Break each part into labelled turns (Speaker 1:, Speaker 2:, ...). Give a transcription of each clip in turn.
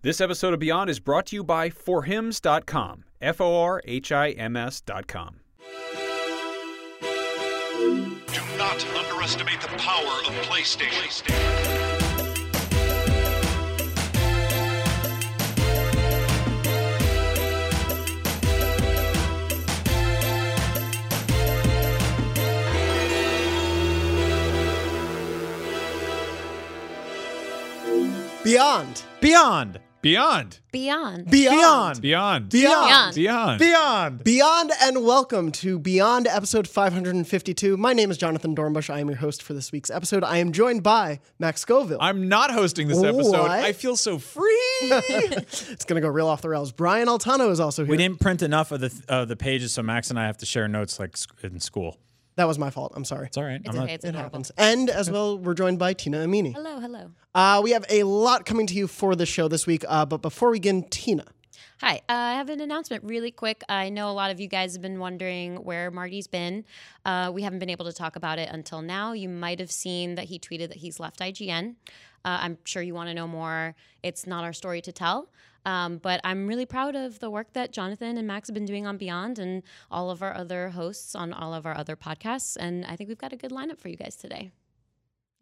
Speaker 1: This episode of Beyond is brought to you by forhims.com. F O R H I M S.com.
Speaker 2: Do not underestimate the power of PlayStation.
Speaker 3: Beyond.
Speaker 4: Beyond.
Speaker 5: Beyond.
Speaker 6: Beyond.
Speaker 3: Beyond.
Speaker 5: Beyond.
Speaker 3: Beyond.
Speaker 6: Beyond.
Speaker 5: Beyond.
Speaker 4: Beyond
Speaker 3: and welcome to Beyond episode 552. My name is Jonathan Dornbush. I am your host for this week's episode. I am joined by Max Scoville.
Speaker 5: I'm not hosting this episode.
Speaker 3: What?
Speaker 5: I feel so free.
Speaker 3: it's going to go real off the rails. Brian Altano is also here.
Speaker 4: We didn't print enough of the, th- uh, the pages, so Max and I have to share notes like in school.
Speaker 3: That was my fault. I'm sorry.
Speaker 4: It's all right.
Speaker 6: It's
Speaker 4: I'm not-
Speaker 6: It's
Speaker 3: It
Speaker 6: adorable.
Speaker 3: happens. And as well, we're joined by Tina Amini.
Speaker 6: Hello, hello.
Speaker 3: Uh, we have a lot coming to you for this show this week. Uh, but before we begin, Tina.
Speaker 6: Hi. Uh, I have an announcement really quick. I know a lot of you guys have been wondering where Marty's been. Uh, we haven't been able to talk about it until now. You might have seen that he tweeted that he's left IGN. Uh, I'm sure you want to know more. It's not our story to tell. Um, but I'm really proud of the work that Jonathan and Max have been doing on Beyond and all of our other hosts on all of our other podcasts. And I think we've got a good lineup for you guys today.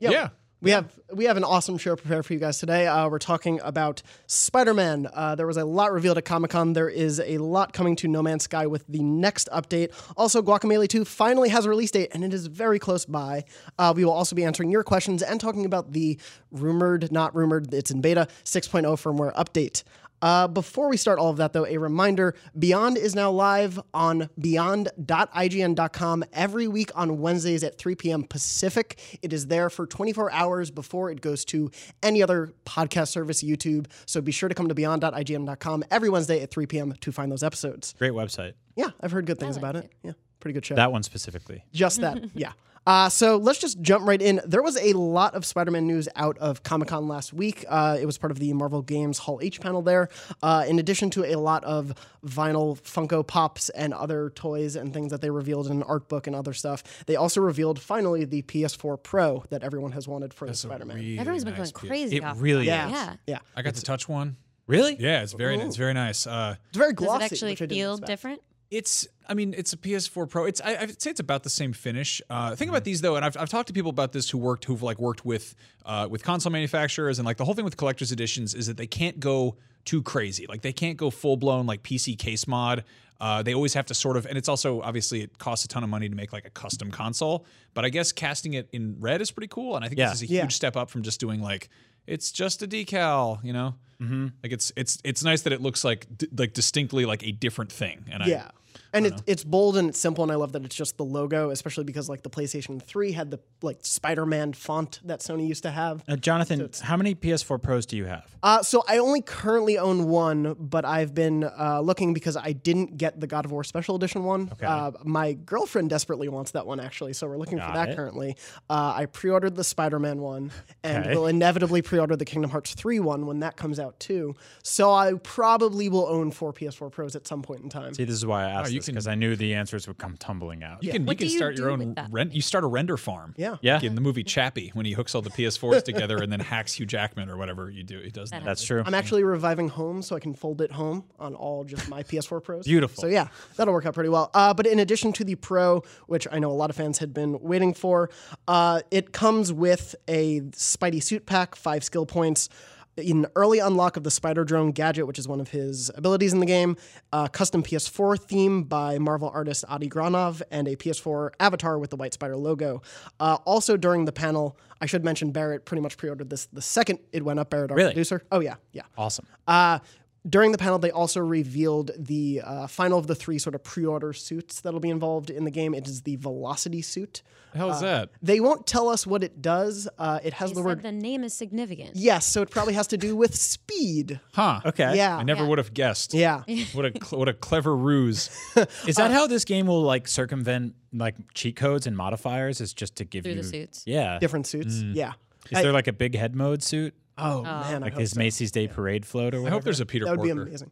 Speaker 3: Yeah.
Speaker 5: Yeah.
Speaker 3: We have we have an awesome show prepared for you guys today. Uh, we're talking about Spider Man. Uh, there was a lot revealed at Comic Con. There is a lot coming to No Man's Sky with the next update. Also, Guacamelee 2 finally has a release date, and it is very close by. Uh, we will also be answering your questions and talking about the rumored, not rumored, it's in beta 6.0 firmware update. Uh, before we start all of that, though, a reminder Beyond is now live on beyond.ign.com every week on Wednesdays at 3 p.m. Pacific. It is there for 24 hours before it goes to any other podcast service, YouTube. So be sure to come to beyond.ign.com every Wednesday at 3 p.m. to find those episodes.
Speaker 4: Great website.
Speaker 3: Yeah, I've heard good things
Speaker 6: like
Speaker 3: about it.
Speaker 6: it.
Speaker 3: Yeah, pretty good show.
Speaker 4: That one specifically.
Speaker 3: Just that, yeah. Uh, so let's just jump right in. There was a lot of Spider-Man news out of Comic Con last week. Uh, it was part of the Marvel Games Hall H panel there. Uh, in addition to a lot of vinyl Funko Pops and other toys and things that they revealed in an art book and other stuff, they also revealed finally the PS4 Pro that everyone has wanted for the Spider-Man.
Speaker 6: Everyone's been
Speaker 5: nice
Speaker 6: going crazy
Speaker 4: It
Speaker 6: off.
Speaker 4: really
Speaker 3: Yeah,
Speaker 4: is.
Speaker 6: Yeah.
Speaker 3: yeah.
Speaker 5: I got to touch one.
Speaker 4: Really?
Speaker 5: Yeah, it's very it's very nice. Uh,
Speaker 3: It's very glossy.
Speaker 6: Does it actually
Speaker 3: which I didn't
Speaker 6: feel
Speaker 3: expect.
Speaker 6: different?
Speaker 5: It's I mean it's a PS4 Pro. It's I, I'd say it's about the same finish. Uh, think about these though, and I've, I've talked to people about this who worked who've like worked with uh, with console manufacturers, and like the whole thing with collector's editions is that they can't go too crazy. Like they can't go full blown like PC case mod. Uh, they always have to sort of, and it's also obviously it costs a ton of money to make like a custom console. But I guess casting it in red is pretty cool, and I think
Speaker 4: Yeah.
Speaker 5: this is a
Speaker 3: Yeah.
Speaker 5: huge step up from just doing like it's just a decal, you know. Mm-hmm. Like it's it's it's nice that it looks like d- like distinctly like a different thing, and I,
Speaker 3: Yeah. And it's it's bold and it's simple, and I love that it's just the logo, especially because like the PlayStation 3 had the like Spider-Man font that Sony used to have.
Speaker 4: Uh, Jonathan, how many PS4 Pros do you have?
Speaker 3: Uh, so I only currently own one, but I've been uh, looking because I didn't get the God of War Special Edition one. Uh, my girlfriend desperately wants that one actually, so we're looking for that
Speaker 4: it.
Speaker 3: currently. Uh, I pre-ordered the Spider-Man one, and
Speaker 4: Okay.
Speaker 3: will inevitably pre-order the Kingdom Hearts 3 one when that comes out too. So I probably will own four PS4 Pros at some point in time.
Speaker 4: See, this is why I asked
Speaker 5: you
Speaker 4: this because I knew the answers would come tumbling out.
Speaker 5: You can
Speaker 6: What
Speaker 5: you can
Speaker 6: you
Speaker 5: start your own rent. You start a render farm.
Speaker 3: Yeah.
Speaker 4: Yeah.
Speaker 5: Like in the movie Chappie, when he hooks all the PS4s together and then hacks Hugh Jackman or whatever you do, he does that.
Speaker 4: That's true.
Speaker 3: I'm actually reviving home so I can fold it home on all just my PS4 Pros.
Speaker 4: Beautiful.
Speaker 3: So yeah, that'll work out pretty well. Uh, but in addition to the Pro, which I know a lot of fans had been waiting for, uh, it comes with a Spidey suit pack, five skill points. In early unlock of the Spider Drone gadget, which is one of his abilities in the game, uh, custom PS4 theme by Marvel artist Adi Granov, and a PS4 avatar with the White Spider logo. Uh, also, during the panel, I should mention Barrett pretty much pre ordered this the second it went up, Barrett, our
Speaker 4: Really?
Speaker 3: producer. Oh, yeah, yeah.
Speaker 4: awesome.
Speaker 3: Uh, during the panel, they also revealed the uh, final of the three sort of pre-order suits that'll be involved in the game. It is the Velocity suit.
Speaker 5: The hell is that?
Speaker 3: They won't tell us what it does. Uh, it has
Speaker 6: They
Speaker 3: the
Speaker 6: said
Speaker 3: word
Speaker 6: the name is significant.
Speaker 3: yes, so it probably has to do with speed.
Speaker 5: Huh?
Speaker 4: Okay.
Speaker 3: Yeah,
Speaker 5: I never
Speaker 6: Yeah.
Speaker 5: would have guessed.
Speaker 3: yeah.
Speaker 5: What a cl- what a clever ruse.
Speaker 4: Is that how this game will like circumvent like cheat codes and modifiers? Is just to give
Speaker 6: Through
Speaker 4: you
Speaker 6: the suits.
Speaker 4: Yeah.
Speaker 3: Different suits. Yeah.
Speaker 4: Is there like a big head mode suit?
Speaker 3: Oh, um, man, I
Speaker 4: Like
Speaker 3: hope
Speaker 4: his
Speaker 3: so.
Speaker 4: Macy's Day Parade float or
Speaker 5: I hope there's a Peter
Speaker 3: That would be amazing.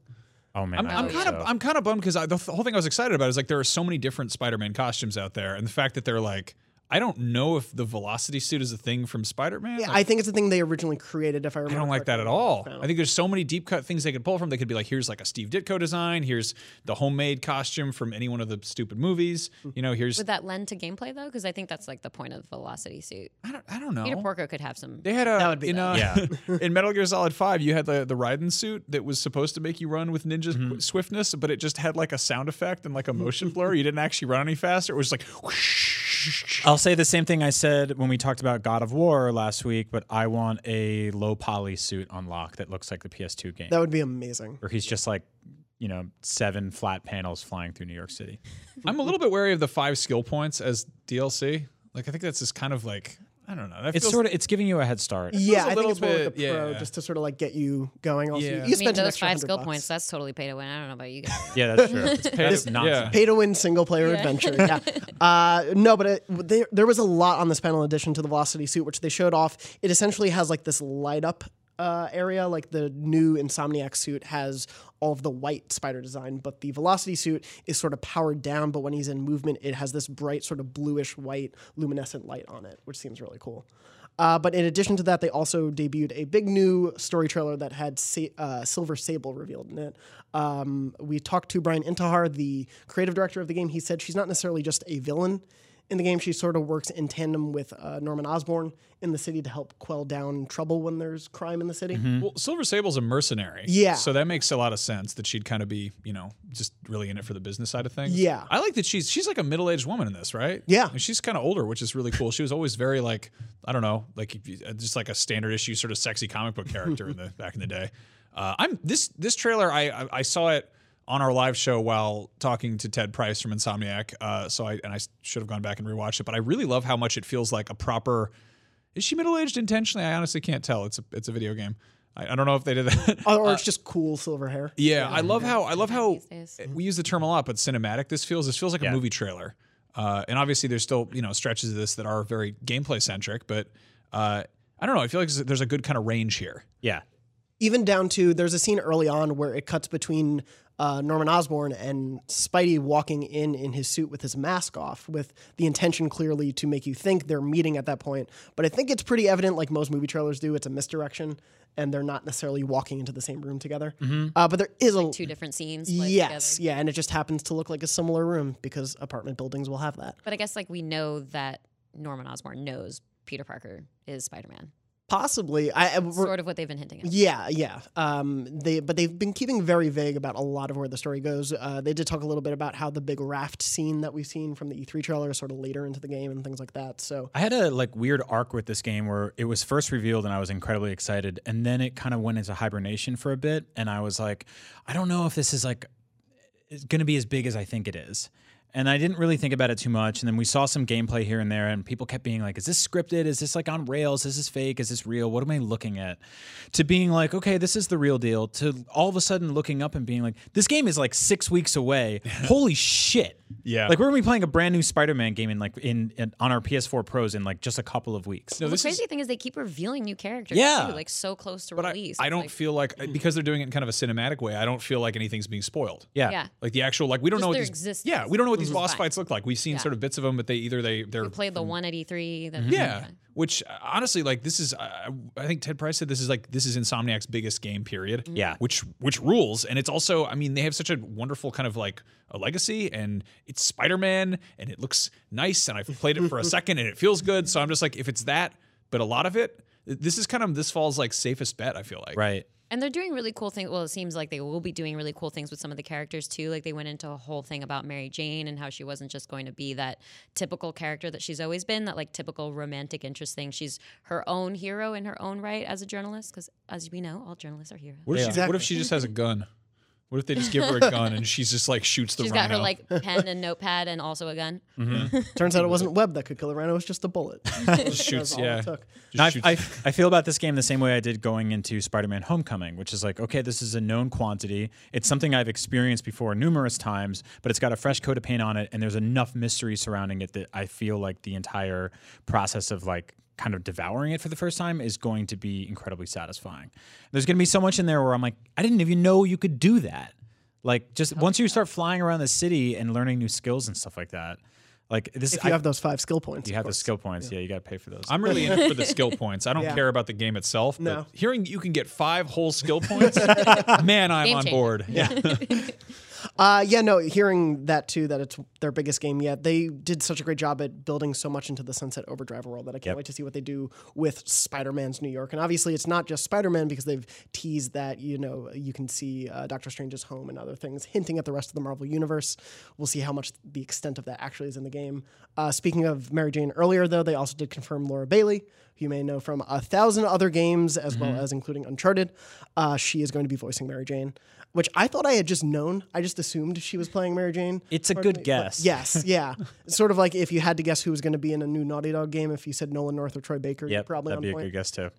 Speaker 4: Oh man,
Speaker 5: I'm,
Speaker 4: I
Speaker 5: I'm kind of
Speaker 4: so.
Speaker 5: I'm kind of bummed because the, whole thing I was excited about is like there are so many different Spider-Man costumes out there, and the fact that they're like I don't know if the velocity suit is a thing from Spider-Man.
Speaker 3: Yeah,
Speaker 5: Like,
Speaker 3: I think it's a thing they originally created. If I remember, I
Speaker 5: don't like that at all.
Speaker 3: No.
Speaker 5: I think there's so many deep cut things they could pull from. They could be like, here's like a Steve Ditko design. Here's the homemade costume from any one of the stupid movies. You know, here's
Speaker 6: Would that lend to gameplay though? Because I think that's like the point of the Velocity Suit.
Speaker 5: I don't I don't know.
Speaker 6: Peter Porker could have some.
Speaker 5: They had a that
Speaker 3: would be
Speaker 5: in, uh,
Speaker 4: that.
Speaker 5: in Metal Gear Solid Five. You had the the Raiden suit that was supposed to make you run with ninja
Speaker 3: Mm-hmm.
Speaker 5: swiftness, but it just had like a sound effect and like a motion blur. You didn't actually run any faster. It was like whoosh.
Speaker 4: I'll say the same thing I said when we talked about God of War last week, but I want a low poly suit on lock that looks like the PS2 game,
Speaker 3: That would be amazing.
Speaker 4: Or he's just like, you know, seven flat panels flying through New York City.
Speaker 5: I'm a little bit wary of the five skill points as DLC. Like I think that's just kind of like I don't know. That
Speaker 4: It's
Speaker 5: feels-
Speaker 4: sort of it's giving you a head start.
Speaker 3: Yeah,
Speaker 5: a
Speaker 3: I think
Speaker 5: little
Speaker 3: it's more with the
Speaker 5: bit-
Speaker 3: pro
Speaker 5: yeah.
Speaker 3: just to sort of like get you going. Also,
Speaker 5: Yeah.
Speaker 3: you,
Speaker 5: I
Speaker 3: you
Speaker 6: I mean,
Speaker 3: spent
Speaker 6: those five skill
Speaker 3: bucks.
Speaker 6: points, that's totally pay to win. I don't know about you guys.
Speaker 4: Yeah, that's true. that is
Speaker 5: yeah.
Speaker 3: pay to win single player adventure. Yeah. Uh, no, but it, there, there was a lot on this panel in addition to the velocity suit, which they showed off. It essentially has like this light up uh, area, like the new Insomniac suit has all of the white spider design, but the velocity suit is sort of powered down. But when he's in movement, it has this bright, sort of bluish white luminescent light on it, which seems really cool. Uh, but in addition to that, they also debuted a big new story trailer that had Sa- uh, Silver Sable revealed in it. Um, we talked to Brian Intihar, the creative director of the game. He said she's not necessarily just a villain in the game. She sort of works in tandem with uh, Norman Osborn in the city to help quell down trouble when there's crime in the city.
Speaker 5: Well, Silver Sable's a mercenary.
Speaker 3: Yeah.
Speaker 5: So that makes a lot of sense that she'd kind of be, you know, just really in it for the business side of things.
Speaker 3: Yeah.
Speaker 5: I like that she's she's like a middle-aged woman in this, right?
Speaker 3: Yeah.
Speaker 5: And she's kind of older, which is really cool. She was always very like, I don't know, like if you- uh, just like a standard issue sort of sexy comic book character in the back in the day. Uh, I'm this this trailer I, I I saw it on our live show while talking to Ted Price from Insomniac. Uh, so I and I should have gone back and rewatched it, but I really love how much it feels like a proper. Is she middle aged intentionally? I honestly can't tell. It's a it's a video game. I, I don't know if they did that.
Speaker 3: Or, or it's just cool silver hair.
Speaker 5: Yeah, I love how I love how we use the term a lot, but cinematic this feels. This feels like a movie trailer. Uh, and obviously, there's still you know stretches of this that are very gameplay centric, but uh, I don't know. I feel like there's- there's a good kind of range here.
Speaker 4: Yeah.
Speaker 3: even down to there's a scene early on where it cuts between uh, Norman Osborn and Spidey walking in in his suit with his mask off, with the intention clearly to make you think they're meeting at that point. But I think it's pretty evident, like most movie trailers do, it's a misdirection, and they're not necessarily walking into the same room together. Uh, but there is a
Speaker 6: Two different scenes.
Speaker 3: yes,
Speaker 6: together.
Speaker 3: yeah, and it just happens to look like a similar room because apartment buildings will have that.
Speaker 6: But I guess like we know that Norman Osborn knows Peter Parker is Spider Man.
Speaker 3: Possibly, I, I
Speaker 6: Sort of what they've been hinting at.
Speaker 3: Yeah, yeah. Um, they but they've been keeping very vague about a lot of where the story goes. Uh, they did talk a little bit about how the big raft scene that we've seen from the E3 trailer is sort of later into the game and things like that. So
Speaker 4: I had a like weird arc with this game where it was first revealed and I was incredibly excited, and then it kind of went into hibernation for a bit, and I was like, I don't know if this is like going to be as big as I think it is. And I didn't really think about it too much. And then we saw some gameplay here and there, and people kept being like, Is this scripted? Is this like on rails? Is this fake? Is this real? What am I looking at? To being like, Okay, this is the real deal. To all of a sudden looking up and being like, This game is like six weeks away. Holy shit.
Speaker 5: Yeah.
Speaker 4: Like we're gonna be playing a brand new Spider-Man game in like in, in on our PS4 Pros in like just a couple of weeks.
Speaker 5: No,
Speaker 6: Well, the crazy
Speaker 5: is,
Speaker 6: thing is they keep revealing new characters
Speaker 4: Yeah.
Speaker 6: too, like so close to
Speaker 5: but
Speaker 6: release.
Speaker 5: I
Speaker 6: It's
Speaker 5: don't
Speaker 6: like,
Speaker 5: feel like uh, because they're doing it in kind of a cinematic way. I don't feel like anything's being spoiled.
Speaker 4: Yeah.
Speaker 6: Yeah.
Speaker 5: Like the actual like we don't
Speaker 6: Just
Speaker 5: know what
Speaker 6: their
Speaker 5: these
Speaker 6: existence
Speaker 5: yeah we don't know what these boss
Speaker 6: fine.
Speaker 5: fights look like. We've seen
Speaker 6: Yeah.
Speaker 5: sort of bits of them, but they either they they're
Speaker 6: We played the one at E3. That, mm-hmm.
Speaker 5: Yeah, which uh, honestly, like this is, I I think Ted Price said this is like this is Insomniac's biggest game period. Mm-hmm.
Speaker 4: Yeah.
Speaker 5: which which rules, and it's also, I mean, they have such a wonderful kind of like a legacy, and it's Spider Man, and it looks nice, and I've played it for a second, and it feels good. So I'm just like, if it's that, but a lot of it, this is kind of this fall's like safest bet. I feel like
Speaker 4: Right.
Speaker 6: And they're doing really cool things. Well, it seems like they will be doing really cool things with some of the characters too. Like they went into a whole thing about Mary Jane and how she wasn't just going to be that typical character that she's always been, that like typical romantic interest thing. She's her own hero in her own right as a journalist, because as we know, all journalists are heroes.
Speaker 5: What if, she,
Speaker 3: Yeah.
Speaker 5: what if she just has a gun? What if they just give her a gun and she's just like shoots the
Speaker 6: She's
Speaker 5: rhino?
Speaker 6: got her like pen and notepad and also a gun. Mm-hmm.
Speaker 3: turns out it wasn't web that could kill the rhino; it was just a bullet.
Speaker 5: just shoots,
Speaker 3: all it
Speaker 5: yeah.
Speaker 3: took.
Speaker 5: Just
Speaker 4: No, I,
Speaker 5: shoots-
Speaker 4: I, I feel about this game the same way I did going into Spider-Man: Homecoming, which is like, okay, this is a known quantity. It's something I've experienced before numerous times, but it's got a fresh coat of paint on it, and there's enough mystery surrounding it that I feel like the entire process of like kind of devouring it for the first time is going to be incredibly satisfying. There's going to be so much in there where I'm like, I didn't even know you could do that. Like just once you start flying around the city and learning new skills and stuff like that. Like this,
Speaker 3: If you
Speaker 4: I-
Speaker 3: have those five skill points,
Speaker 4: you
Speaker 3: of
Speaker 4: have the skill points. Yeah, you got to pay for those.
Speaker 7: I'm really in for the skill points. I don't
Speaker 3: Yeah.
Speaker 7: care about the game itself.
Speaker 3: No.
Speaker 7: But hearing you can get five whole skill points, man, I'm
Speaker 6: Game
Speaker 7: on
Speaker 6: changer.
Speaker 7: board. Yeah.
Speaker 3: Uh, yeah, no, hearing that too, that it's their biggest game yet. They did such a great job at building so much into the Sunset Overdrive world that I can't
Speaker 4: Yep.
Speaker 3: wait to see what they do with Spider Man's New York. And obviously, it's not just Spider Man because they've teased that, you know, you can see uh, Doctor Strange's home and other things, hinting at the rest of the Marvel Universe. We'll see how much the extent of that actually is in the game. Uh, speaking of Mary Jane earlier, though, they also did confirm Laura Bailey, who you may know from a thousand other games, as well as including Uncharted. Uh, she is going to be voicing Mary Jane. Which I thought I had just known. I just assumed she was playing Mary Jane.
Speaker 4: It's a good
Speaker 3: me, but
Speaker 4: guess.
Speaker 3: Yes, yeah. sort of like if you had to guess who was going to be in a new Naughty Dog game, if you said Nolan North or Troy Baker, you're
Speaker 4: Yep,
Speaker 3: probably
Speaker 4: that'd
Speaker 3: on
Speaker 4: be a
Speaker 3: point.
Speaker 4: good guess too.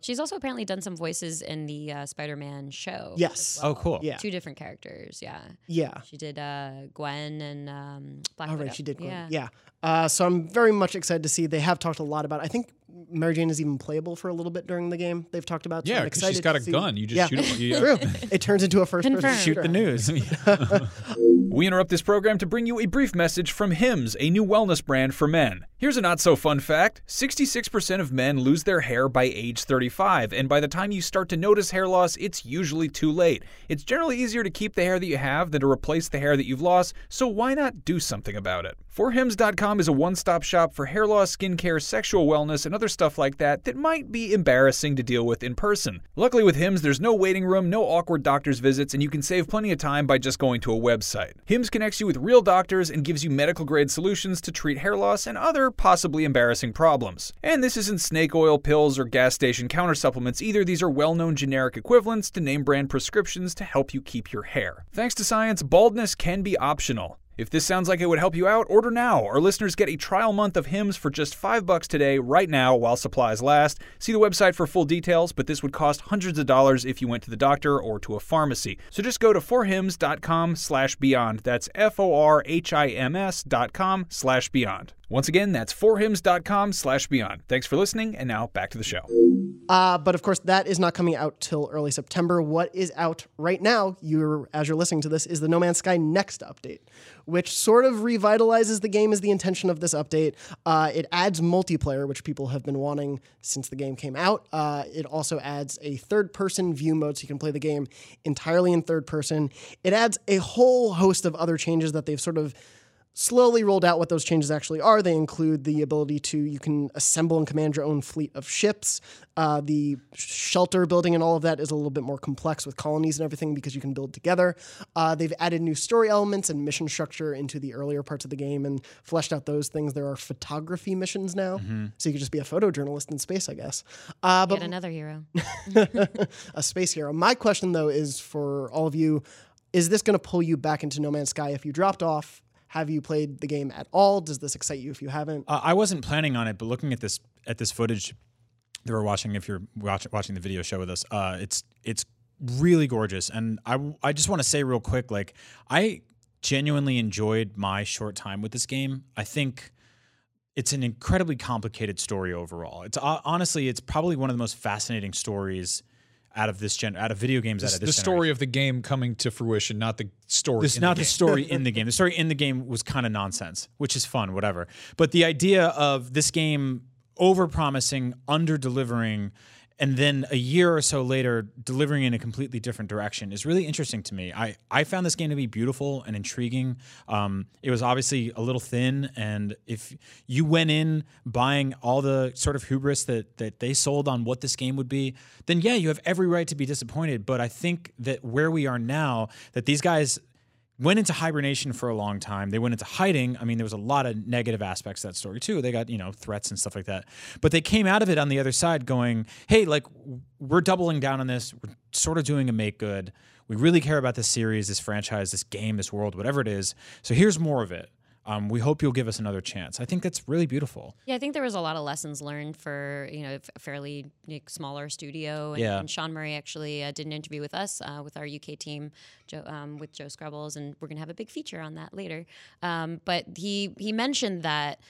Speaker 6: She's also apparently done some voices in the uh, Spider-Man show.
Speaker 3: Yes.
Speaker 4: oh, cool.
Speaker 3: Yeah.
Speaker 6: Two different characters. Yeah.
Speaker 3: Yeah.
Speaker 6: She did uh, Gwen and um, Black
Speaker 3: All
Speaker 6: Widow.
Speaker 3: right, she did. Gwen.
Speaker 6: Yeah.
Speaker 3: Yeah. Uh, so I'm very much excited to see. They have talked a lot about. I think Mary Jane is even playable for a little bit during the game. They've talked about. so
Speaker 7: Yeah,
Speaker 3: I'm
Speaker 7: 'cause
Speaker 3: excited
Speaker 7: she's got a
Speaker 3: see-
Speaker 7: gun. You just
Speaker 3: yeah.
Speaker 7: shoot it. You-
Speaker 3: True. It turns into a first-person
Speaker 6: Confirmed.
Speaker 4: Shoot the news.
Speaker 5: We interrupt this program to bring you a brief message from Hims, a new wellness brand for men. Here's a not so fun fact 66% of men lose their hair by age 35, and by the time you start to notice hair loss, it's usually too late. It's generally easier to keep the hair that you have than to replace the hair that you've lost, so why not do something about it? ForHims.com is a one stop shop for hair loss, skincare, sexual wellness, and other stuff like that that might be embarrassing to deal with in person. Luckily, with Hims, there's no waiting room, no awkward doctor's visits, and you can save plenty of time by just going to a website. Hims connects you with real doctors and gives you medical grade solutions to treat hair loss and other possibly embarrassing problems. And this isn't snake oil pills or gas station counter supplements either. These are well known generic equivalents to name brand prescriptions to help you keep your hair. Thanks to science, baldness can be optional. If this sounds like it would help you out, order now. Our listeners get a trial month of Hims for just 5 bucks today right now while supplies last. See the website for full details, but this would cost hundreds of dollars if you went to the doctor or to a pharmacy. So just go to forhims.com slash beyond. That's F-O-R-H-I-M-S dot com slash beyond. Once again, that's forhims.com slash beyond. Thanks for listening, and now back to the show.
Speaker 3: Uh, but of course, that is not coming out till early September. What is out right now, you're as you're listening to this, is the No Man's Sky Next update, which sort of revitalizes the game. Is the intention of this update? Uh, it adds multiplayer, which people have been wanting since the game came out. Uh, it also adds a third-person view mode, so you can play the game entirely in third person. It adds a whole host of other changes that they've sort of slowly rolled out what those changes actually are. They include the ability to you can assemble and command your own fleet of ships. Uh, the shelter building and all of that is a little bit more complex with colonies and everything because you can build together. Uh, they've added new story elements and mission structure into the earlier parts of the game and fleshed out those things. There are photography missions now, so you could just be a photojournalist in space, I guess. Uh, but
Speaker 6: Get another hero.
Speaker 3: a space hero. My question though is for all of you: Is this going to pull you back into No Man's Sky if you dropped off? Have you played the game at all? Does this excite you if you haven't?
Speaker 4: Uh, I wasn't planning on it, but looking at this at this footage that we're watching, if you're watch, watching the video show with us, uh, it's it's really gorgeous, and I I just want to say real quick, like I genuinely enjoyed my short time with this game. I think it's an incredibly complicated story overall. It's uh, honestly, it's probably one of the most fascinating stories out of this gen out of video games out of this the
Speaker 7: story
Speaker 4: generation.
Speaker 7: of the game coming to fruition, not the story.
Speaker 4: This not
Speaker 7: the
Speaker 4: the story in the game. The story in the game was kind of nonsense, which is fun, whatever. But the idea of this game over promising, under delivering, and then a year or so later delivering in a completely different direction is really interesting to me. I, I found this game to be beautiful and intriguing. Um, it was obviously a little thin, and if you went in buying all the sort of hubris that that they sold on what this game would be, then yeah, you have every right to be disappointed. But I think that where we are now, that these guys went into hibernation for a long time. They went into hiding. I mean, there was a lot of negative aspects to that story too. They got, you know, threats and stuff like that. But they came out of it on the other side going, hey, like, we're doubling down on this. We're sort of doing a make good. We really care about this series, this franchise, this game, this world, whatever it is. So here's more of it. Um, we hope you'll give us another chance. I think that's really beautiful.
Speaker 6: Yeah, I think there was a lot of lessons learned for you know a fairly like, smaller studio. And,
Speaker 4: Yeah.
Speaker 6: and Sean Murray actually uh, did an interview with us uh, with our UK team, Joe, um, with Joe Skrebels, and we're gonna have a big feature on that later. Um, but he he mentioned that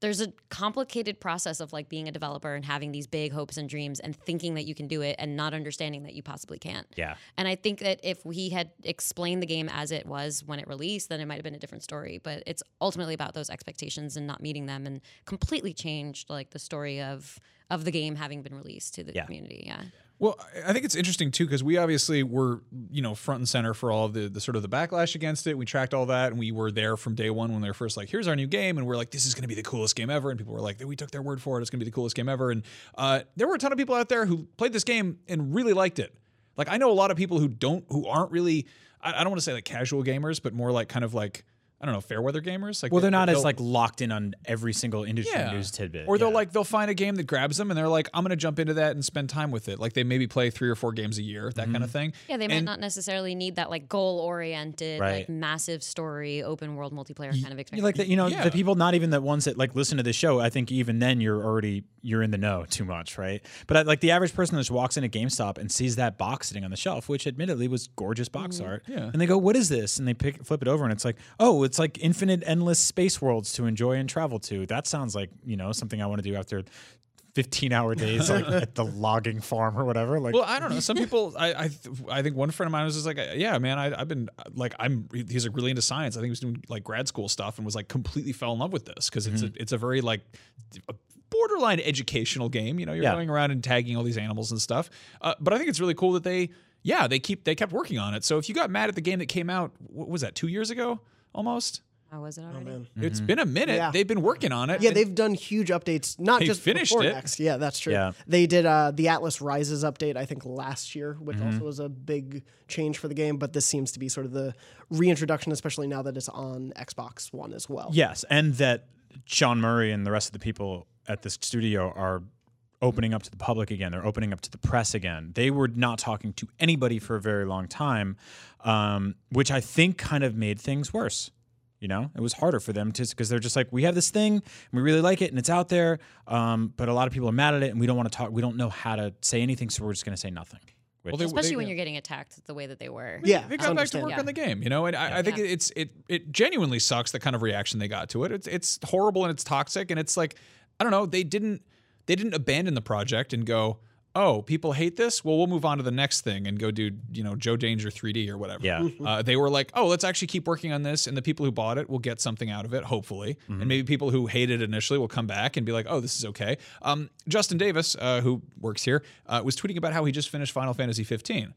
Speaker 6: there's a complicated process of like being a developer and having these big hopes and dreams and thinking that you can do it and not understanding that you possibly can't.
Speaker 4: Yeah.
Speaker 6: And I think that if he had explained the game as it was when it released, then it might have been a different story. But it's ultimately about those expectations and not meeting them and completely changed like the story of of the game having been released to the
Speaker 4: Yeah.
Speaker 6: community. Yeah.
Speaker 5: Well, I- think it's interesting too because we obviously were, you know, front and center for all of the, the sort of the backlash against it. We tracked all that, and we were there from day one when they were first like, "Here's our new game," and we're like, "This is going to be the coolest game ever." And people were like, "We took their word for it. It's going to be the coolest game ever." And uh, there were a ton of people out there who played this game and really liked it. Like I know a lot of people who don't, who aren't really, I, I don't want to say like casual gamers, but more like kind of like I don't know, fair weather gamers. Like
Speaker 4: Well, they're not as
Speaker 5: they'll-
Speaker 4: like locked in on every single industry news tidbit.
Speaker 5: or they'll
Speaker 4: yeah.
Speaker 5: like they'll find a game that grabs them and they're like, I'm gonna jump into that and spend time with it. Like they maybe play three or four games a year, that kind of mm-hmm. thing.
Speaker 6: Yeah, they might
Speaker 5: And-
Speaker 6: not necessarily need that like goal oriented,
Speaker 4: Right.
Speaker 6: like massive story, open world multiplayer kind of experience.
Speaker 4: Like that, you know,
Speaker 5: Yeah.
Speaker 4: the people, not even the ones that like listen to the show. I think even then you're already you're in the know too much, right? But I, like the average person that just walks into GameStop and sees that box sitting on the shelf, which admittedly was gorgeous box mm-hmm. art,
Speaker 5: Yeah.
Speaker 4: and they go, "What is this?" And they pick flip it over, and it's like, "Oh, it's like infinite, endless space worlds to enjoy and travel to." That sounds like you know something I want to do after. 15 hour days like at the logging farm or whatever like
Speaker 5: Well, I don't know. Some people, I, I, th- I think one friend of mine was just like, yeah, man, I, I've been like, I'm. He's like really into science. I think he was doing like grad school stuff and was like completely fell in love with this because it's a, mm-hmm. it's a very like a borderline educational game. You know, you're
Speaker 4: Yeah.
Speaker 5: going around and tagging all these animals and stuff. Uh, but I think it's really cool that they, yeah, they keep they kept working on it. So if you got mad at the game that came out, what was that two years ago almost?
Speaker 6: How was it already?
Speaker 5: It's been a minute.
Speaker 3: Yeah.
Speaker 5: They've been working on it.
Speaker 3: Yeah, they've done huge updates, not
Speaker 5: They
Speaker 3: just
Speaker 5: finished
Speaker 3: before
Speaker 5: it.
Speaker 3: next. Yeah, that's true.
Speaker 4: Yeah.
Speaker 3: They did uh, the Atlas Rises update, I think, last year, which
Speaker 5: Mm-hmm.
Speaker 3: also was a big change for the game. But this seems to be sort of the reintroduction, especially now that it's on Xbox One as well.
Speaker 4: Yes, and that Sean Murray and the rest of the people at the studio are opening up to the public again. They're opening up to the press again. They were not talking to anybody for a very long time, um, which I think kind of made things worse. You know, it was harder for them to because they're just like, we have this thing, and we really like it, and it's out there, um, but a lot of people are mad at it, and we don't want to talk. We don't know how to say anything, so we're just going to say nothing. Which,
Speaker 5: Well, they-
Speaker 6: Especially
Speaker 5: they-
Speaker 6: when you're getting attacked the way that they were.
Speaker 3: Yeah,
Speaker 5: they
Speaker 3: I
Speaker 5: got back to work
Speaker 6: Yeah.
Speaker 5: on the game, you know, and I, I think
Speaker 6: Yeah.
Speaker 5: it's it it genuinely sucks the kind of reaction they got to it. It's it's horrible and it's toxic and it's like I don't know they didn't they didn't abandon the project and go oh people hate this well we'll move on to the next thing and go do you know Joe Danger 3D or whatever.
Speaker 4: Yeah.
Speaker 5: uh, they were like oh let's actually keep working on this and the people who bought it will get something out of it hopefully and maybe people who hated it initially will come back and be like oh this is okay. Um, Justin Davis uh, who works here uh, was tweeting about how he just finished Final Fantasy 15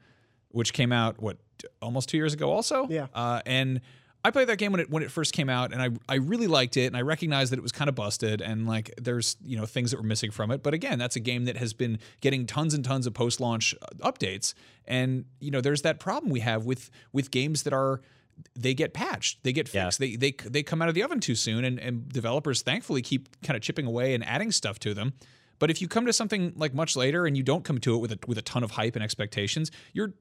Speaker 5: which came out what almost two years ago also
Speaker 3: Yeah.
Speaker 5: uh, and I played that game when it when it first came out, and I I really liked it, and I recognized that it was kind of busted, and like there's you know things that were missing from it. But again, that's a game that has been getting tons and tons of post launch uh, updates, and you know there's that problem we have with with games that are they get patched, they get
Speaker 4: Yeah.
Speaker 5: fixed, they they they come out of the oven too soon, and and developers thankfully keep kind of chipping away and adding stuff to them. But if you come to something like much later and you don't come to it with a with a ton of hype and expectations, you're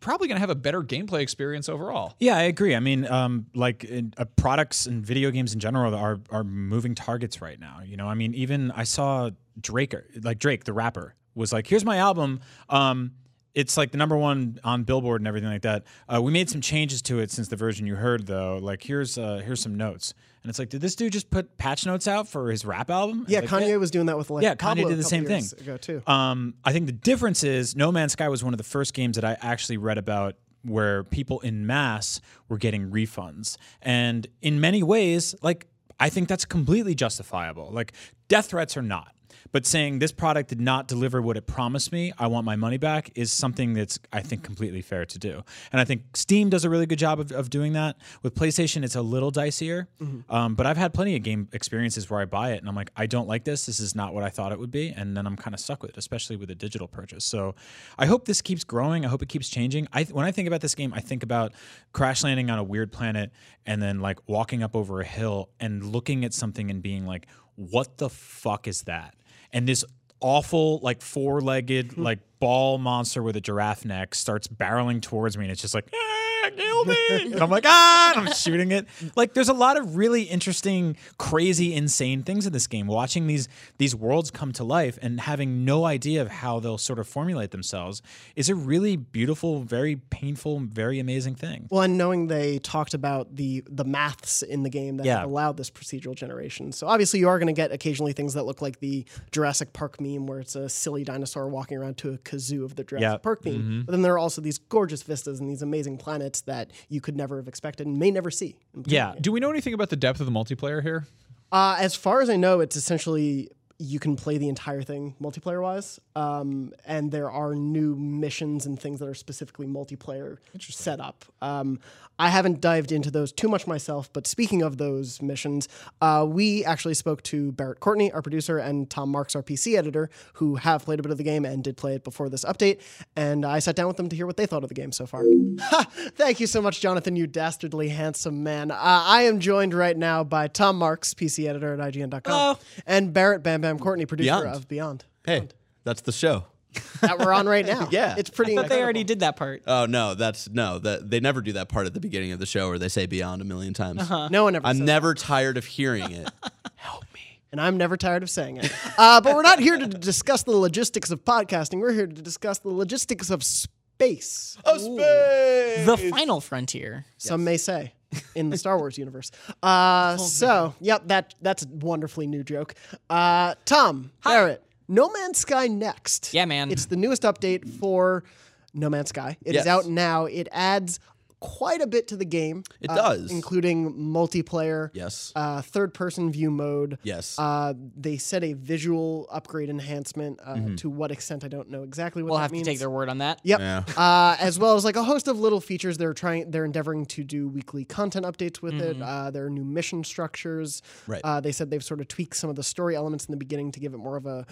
Speaker 5: probably going to have a better gameplay experience overall.
Speaker 4: Yeah, I agree. I mean, um, like in, uh, products and video games in general are are moving targets right now. You know, I mean, even I saw Drake, like Drake, the rapper, was like, "Here's my album." Um, it's like the number one on Billboard and everything like that. Uh, we made some changes to it since the version you heard, though. Like, here's uh, here's some notes, and it's like, did this dude just put patch notes out for his rap album?
Speaker 3: Yeah,
Speaker 4: Like,
Speaker 3: Kanye was doing that with like
Speaker 4: Yeah,
Speaker 3: Pablo
Speaker 4: Kanye did the same thing
Speaker 3: ago too.
Speaker 4: Um, I think the difference is No Man's Sky was one of the first games that I actually read about where people in mass were getting refunds, and in many ways, like I think that's completely justifiable. Like death threats are not. But saying this product did not deliver what it promised me, I want my money back, is something that's, I think, completely fair to do. And I think Steam does a really good job of, of doing that. With PlayStation, it's a little dicier. Um, but I've had plenty of game experiences where I buy it and I'm like, I don't like this. This is not what I thought it would be. And then I'm kind of stuck with it, especially with a digital purchase. So I hope this keeps growing. I hope it keeps changing. I, when I think about this game, I think about crash landing on a weird planet and then like walking up over a hill and looking at something and being like, what the fuck is that? And this awful like four-legged like ball monster with a giraffe neck starts barreling towards me and it's just like "Ah!" I killed it. And I'm like, ah, and I'm shooting it. Like, there's a lot of really interesting, crazy, insane things in this game. Watching these these worlds come to life and having no idea of how they'll sort of formulate themselves is a really beautiful, very painful, very amazing thing.
Speaker 3: Well, and knowing they talked about the the maths in the game that
Speaker 4: Yeah.
Speaker 3: allowed this procedural generation. So obviously you are going to get occasionally things that look like the Jurassic Park meme where it's a silly dinosaur walking around to a kazoo of the Jurassic
Speaker 4: Yeah.
Speaker 3: Park theme. But then there are also these gorgeous vistas and these amazing planets that you could never have expected and may never see.
Speaker 4: Yeah.
Speaker 5: Do we know anything about the depth of the multiplayer here?
Speaker 3: Uh, as far as I know, it's essentially you can play the entire thing multiplayer wise, um, and there are new missions and things that are specifically multiplayer set up. Um, I haven't dived into those too much myself, but speaking of those missions, uh, we actually spoke to Barrett Courtney, our producer, and Tom Marks, our PC editor, who have played a bit of the game and did play it before this update. And I sat down with them to hear what they thought of the game so far. Ha! Thank you so much, Jonathan, you dastardly handsome man. Uh, I am joined right now by Tom Marks, PC editor at IGN.com,
Speaker 8: Hello.
Speaker 3: and Barrett Bam Bam Courtney, producer
Speaker 8: Beyond.
Speaker 3: of Beyond,
Speaker 8: Hey, that's the show.
Speaker 3: that we're on right now.
Speaker 8: Yeah.
Speaker 3: it's pretty.
Speaker 8: I
Speaker 3: incredible.
Speaker 9: They already did that part.
Speaker 8: Oh no, that's no. That they never do that part at the beginning of the show where they say "beyond" a million times.
Speaker 3: No one ever.
Speaker 8: I'm
Speaker 3: says
Speaker 8: never tired of hearing it. Help me.
Speaker 3: and I'm never tired of saying it. Uh, but we're not here to discuss the logistics of podcasting. We're here to discuss the logistics of space.
Speaker 8: Oh, space.
Speaker 9: The final frontier.
Speaker 3: Some may say in the Star Wars universe. Uh, so, yep, that that's a wonderfully new joke. Uh, Tom Barrett, No Man's Sky next.
Speaker 9: Yeah, man.
Speaker 3: It's the newest update for No Man's Sky. It is
Speaker 8: Yes.
Speaker 3: out now. It adds quite a bit to the game.
Speaker 8: It
Speaker 3: uh,
Speaker 8: does.
Speaker 3: including multiplayer.
Speaker 8: Yes.
Speaker 3: Uh, third person view mode.
Speaker 8: Yes.
Speaker 3: Uh, they said a visual upgrade enhancement. Uh, To what extent, I don't know exactly what
Speaker 9: We'll
Speaker 3: that
Speaker 9: have
Speaker 3: means.
Speaker 9: to take their word on that.
Speaker 3: Yep.
Speaker 8: Yeah.
Speaker 3: Uh, as well as like a host of little features. They're trying. They're endeavoring to do weekly content updates with it. Uh, there are new mission structures.
Speaker 8: Right.
Speaker 3: Uh, they said they've sort of tweaked some of the story elements in the beginning to give it more of a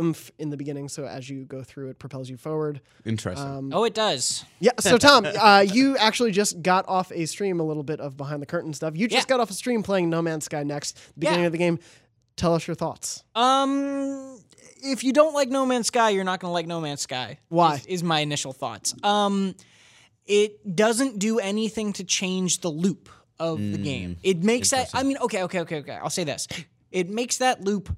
Speaker 3: oomph in the beginning. So as you go through, it propels you forward.
Speaker 8: Interesting.
Speaker 9: Oh, it does.
Speaker 3: Yeah. So Tom, uh, you actually just got off a stream a little bit of behind the curtain stuff. You just
Speaker 9: Yeah.
Speaker 3: got off a stream playing No Man's Sky next. Beginning
Speaker 9: Yeah.
Speaker 3: of the game. Tell us your thoughts.
Speaker 9: Um, if you don't like No Man's Sky, you're not going to like No Man's Sky.
Speaker 3: Why?
Speaker 9: Is, is my initial thoughts. Um, it doesn't do anything to change the loop of the game. It makes that. I mean, okay, okay, okay, okay. I'll say this. It makes that loop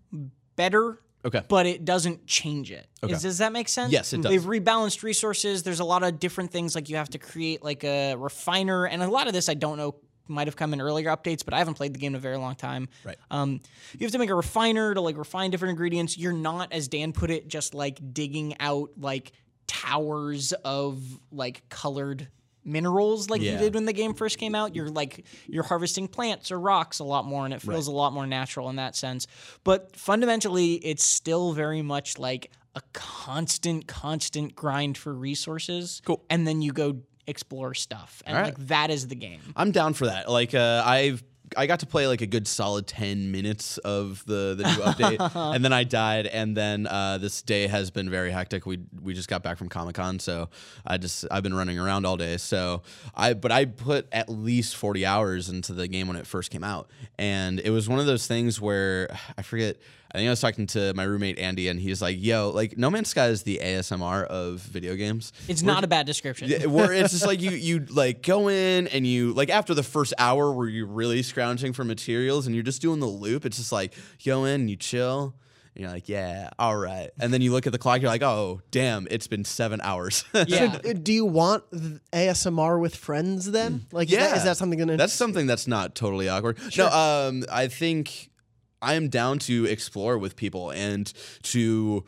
Speaker 9: better.
Speaker 8: Okay.
Speaker 9: But it doesn't change it. Is- does that make sense?
Speaker 8: Yes, it does.
Speaker 9: They've rebalanced resources. There's a lot of different things like you have to create like a refiner, and a lot of this I don't know might have come in earlier updates, but I haven't played the game in a very long time.
Speaker 8: Right.
Speaker 9: Um, you have to make a refiner to like refine different ingredients. You're not, as Dan put it, just like digging out like towers of like colored minerals like you did when the game first came out. You're like you're harvesting plants or rocks a lot more, and it feels a lot more natural in that sense. But fundamentally, it's still very much like a constant, constant grind for resources.
Speaker 8: Cool.
Speaker 9: And then you go explore stuff, and
Speaker 8: All
Speaker 9: like that is the game.
Speaker 8: I'm down for that. Like uh, I've I got to play like a good solid ten minutes of the the new update, and then I died. And then uh, this day has been very hectic. We we just got back from Comic Con, so I just I've been running around all day. So I but I put at least forty hours into the game when it first came out, and it was one of those things where I forget. I think I was talking to my roommate Andy, and he's like, "Yo, like No Man's Sky is the ASMR of video games."
Speaker 9: It's not a bad description.
Speaker 8: Where it's just like you you like go in and you like after the first hour where you're really scrounging for materials and you're just doing the loop. It's just like you go in, and you chill, and you're like, yeah, all right, and then you look at the clock, you're like, oh, damn, it's been seven hours.
Speaker 9: Yeah.
Speaker 3: Uh, Do you want ASMR with friends then? Like, yeah. is, that, is that something going to?
Speaker 8: That's something that's not totally awkward. No, um, I think I am down to explore with people and to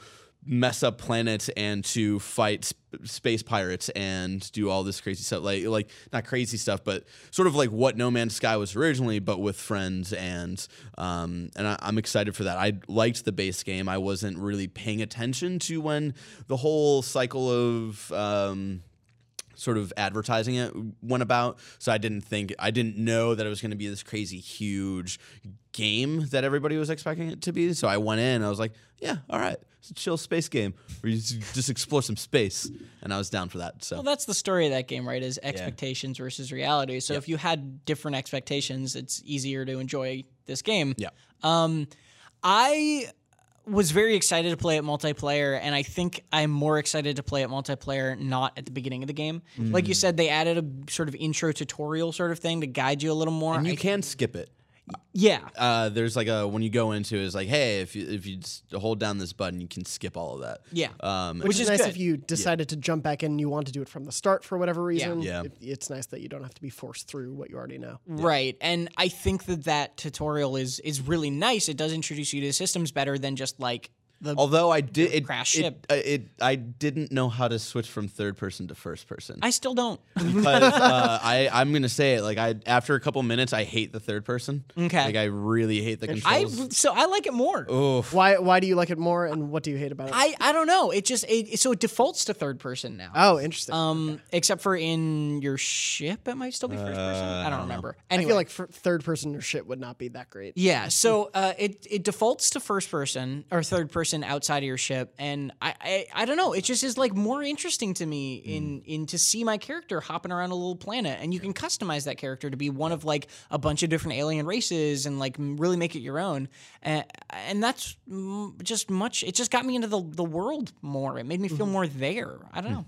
Speaker 8: mess up planets and to fight sp- space pirates and do all this crazy stuff like like not crazy stuff but sort of like what No Man's Sky was originally but with friends and um and I, I'm excited for that I liked the base game I wasn't really paying attention to when the whole cycle of um sort of advertising it went about. So I didn't think I didn't know that it was going to be this crazy huge game that everybody was expecting it to be. So I went in. I was like, yeah, all right, it's a chill space game where you just explore some space, and I was down for that. So
Speaker 9: Well, that's the story of that game, right? Is expectations versus reality. So if you had different expectations, it's easier to enjoy this game.
Speaker 8: Yeah.
Speaker 9: Um, I was very excited to play it multiplayer, and I think I'm more excited to play it multiplayer not at the beginning of the game. Like
Speaker 8: Mm.
Speaker 9: you said, they added a sort of intro tutorial sort of thing to guide you a little more.
Speaker 8: And you
Speaker 9: I-
Speaker 8: can skip it.
Speaker 9: Yeah,
Speaker 8: Uh, there's like a when you go into it, it's like, hey, if you if you just hold down this button, you can skip all of that.
Speaker 9: Yeah.
Speaker 8: Um,
Speaker 3: Which,
Speaker 9: Which
Speaker 3: is,
Speaker 9: is
Speaker 3: nice
Speaker 9: good.
Speaker 3: if you decided to jump back in and you want to do it from the start for whatever reason.
Speaker 8: Yeah.
Speaker 3: It- it's nice that you don't have to be forced through what you already know.
Speaker 9: Right. And I think that that tutorial is is really nice. It does introduce you to the systems better than just like the
Speaker 8: Although I did it,
Speaker 9: Crash
Speaker 8: it,
Speaker 9: ship.
Speaker 8: uh, it, I didn't know how to switch from third person to first person.
Speaker 9: I still don't.
Speaker 8: because uh, I I'm gonna say it like I after a couple minutes I hate the third person.
Speaker 9: Okay.
Speaker 8: Like I really hate the
Speaker 9: I
Speaker 8: controls.
Speaker 9: so I like it more.
Speaker 8: Oof.
Speaker 3: Why why do you like it more and what do you hate about it?
Speaker 9: I I don't know. It just it, so it defaults to third person now.
Speaker 3: oh, interesting.
Speaker 9: Um, except for in your ship, it might still be first person. I don't remember.
Speaker 3: I
Speaker 9: Anyway,
Speaker 3: feel like for third person or shit would not be that great.
Speaker 9: yeah. So uh, it it defaults to first person or third person outside of your ship, and I, I I don't know. It just is like more interesting to me in in to see my character hopping around a little planet, and you can customize that character to be one of like a bunch of different alien races, and like really make it your own. And and that's mm, just much. It just got me into the the world more. It made me feel more there. I don't know.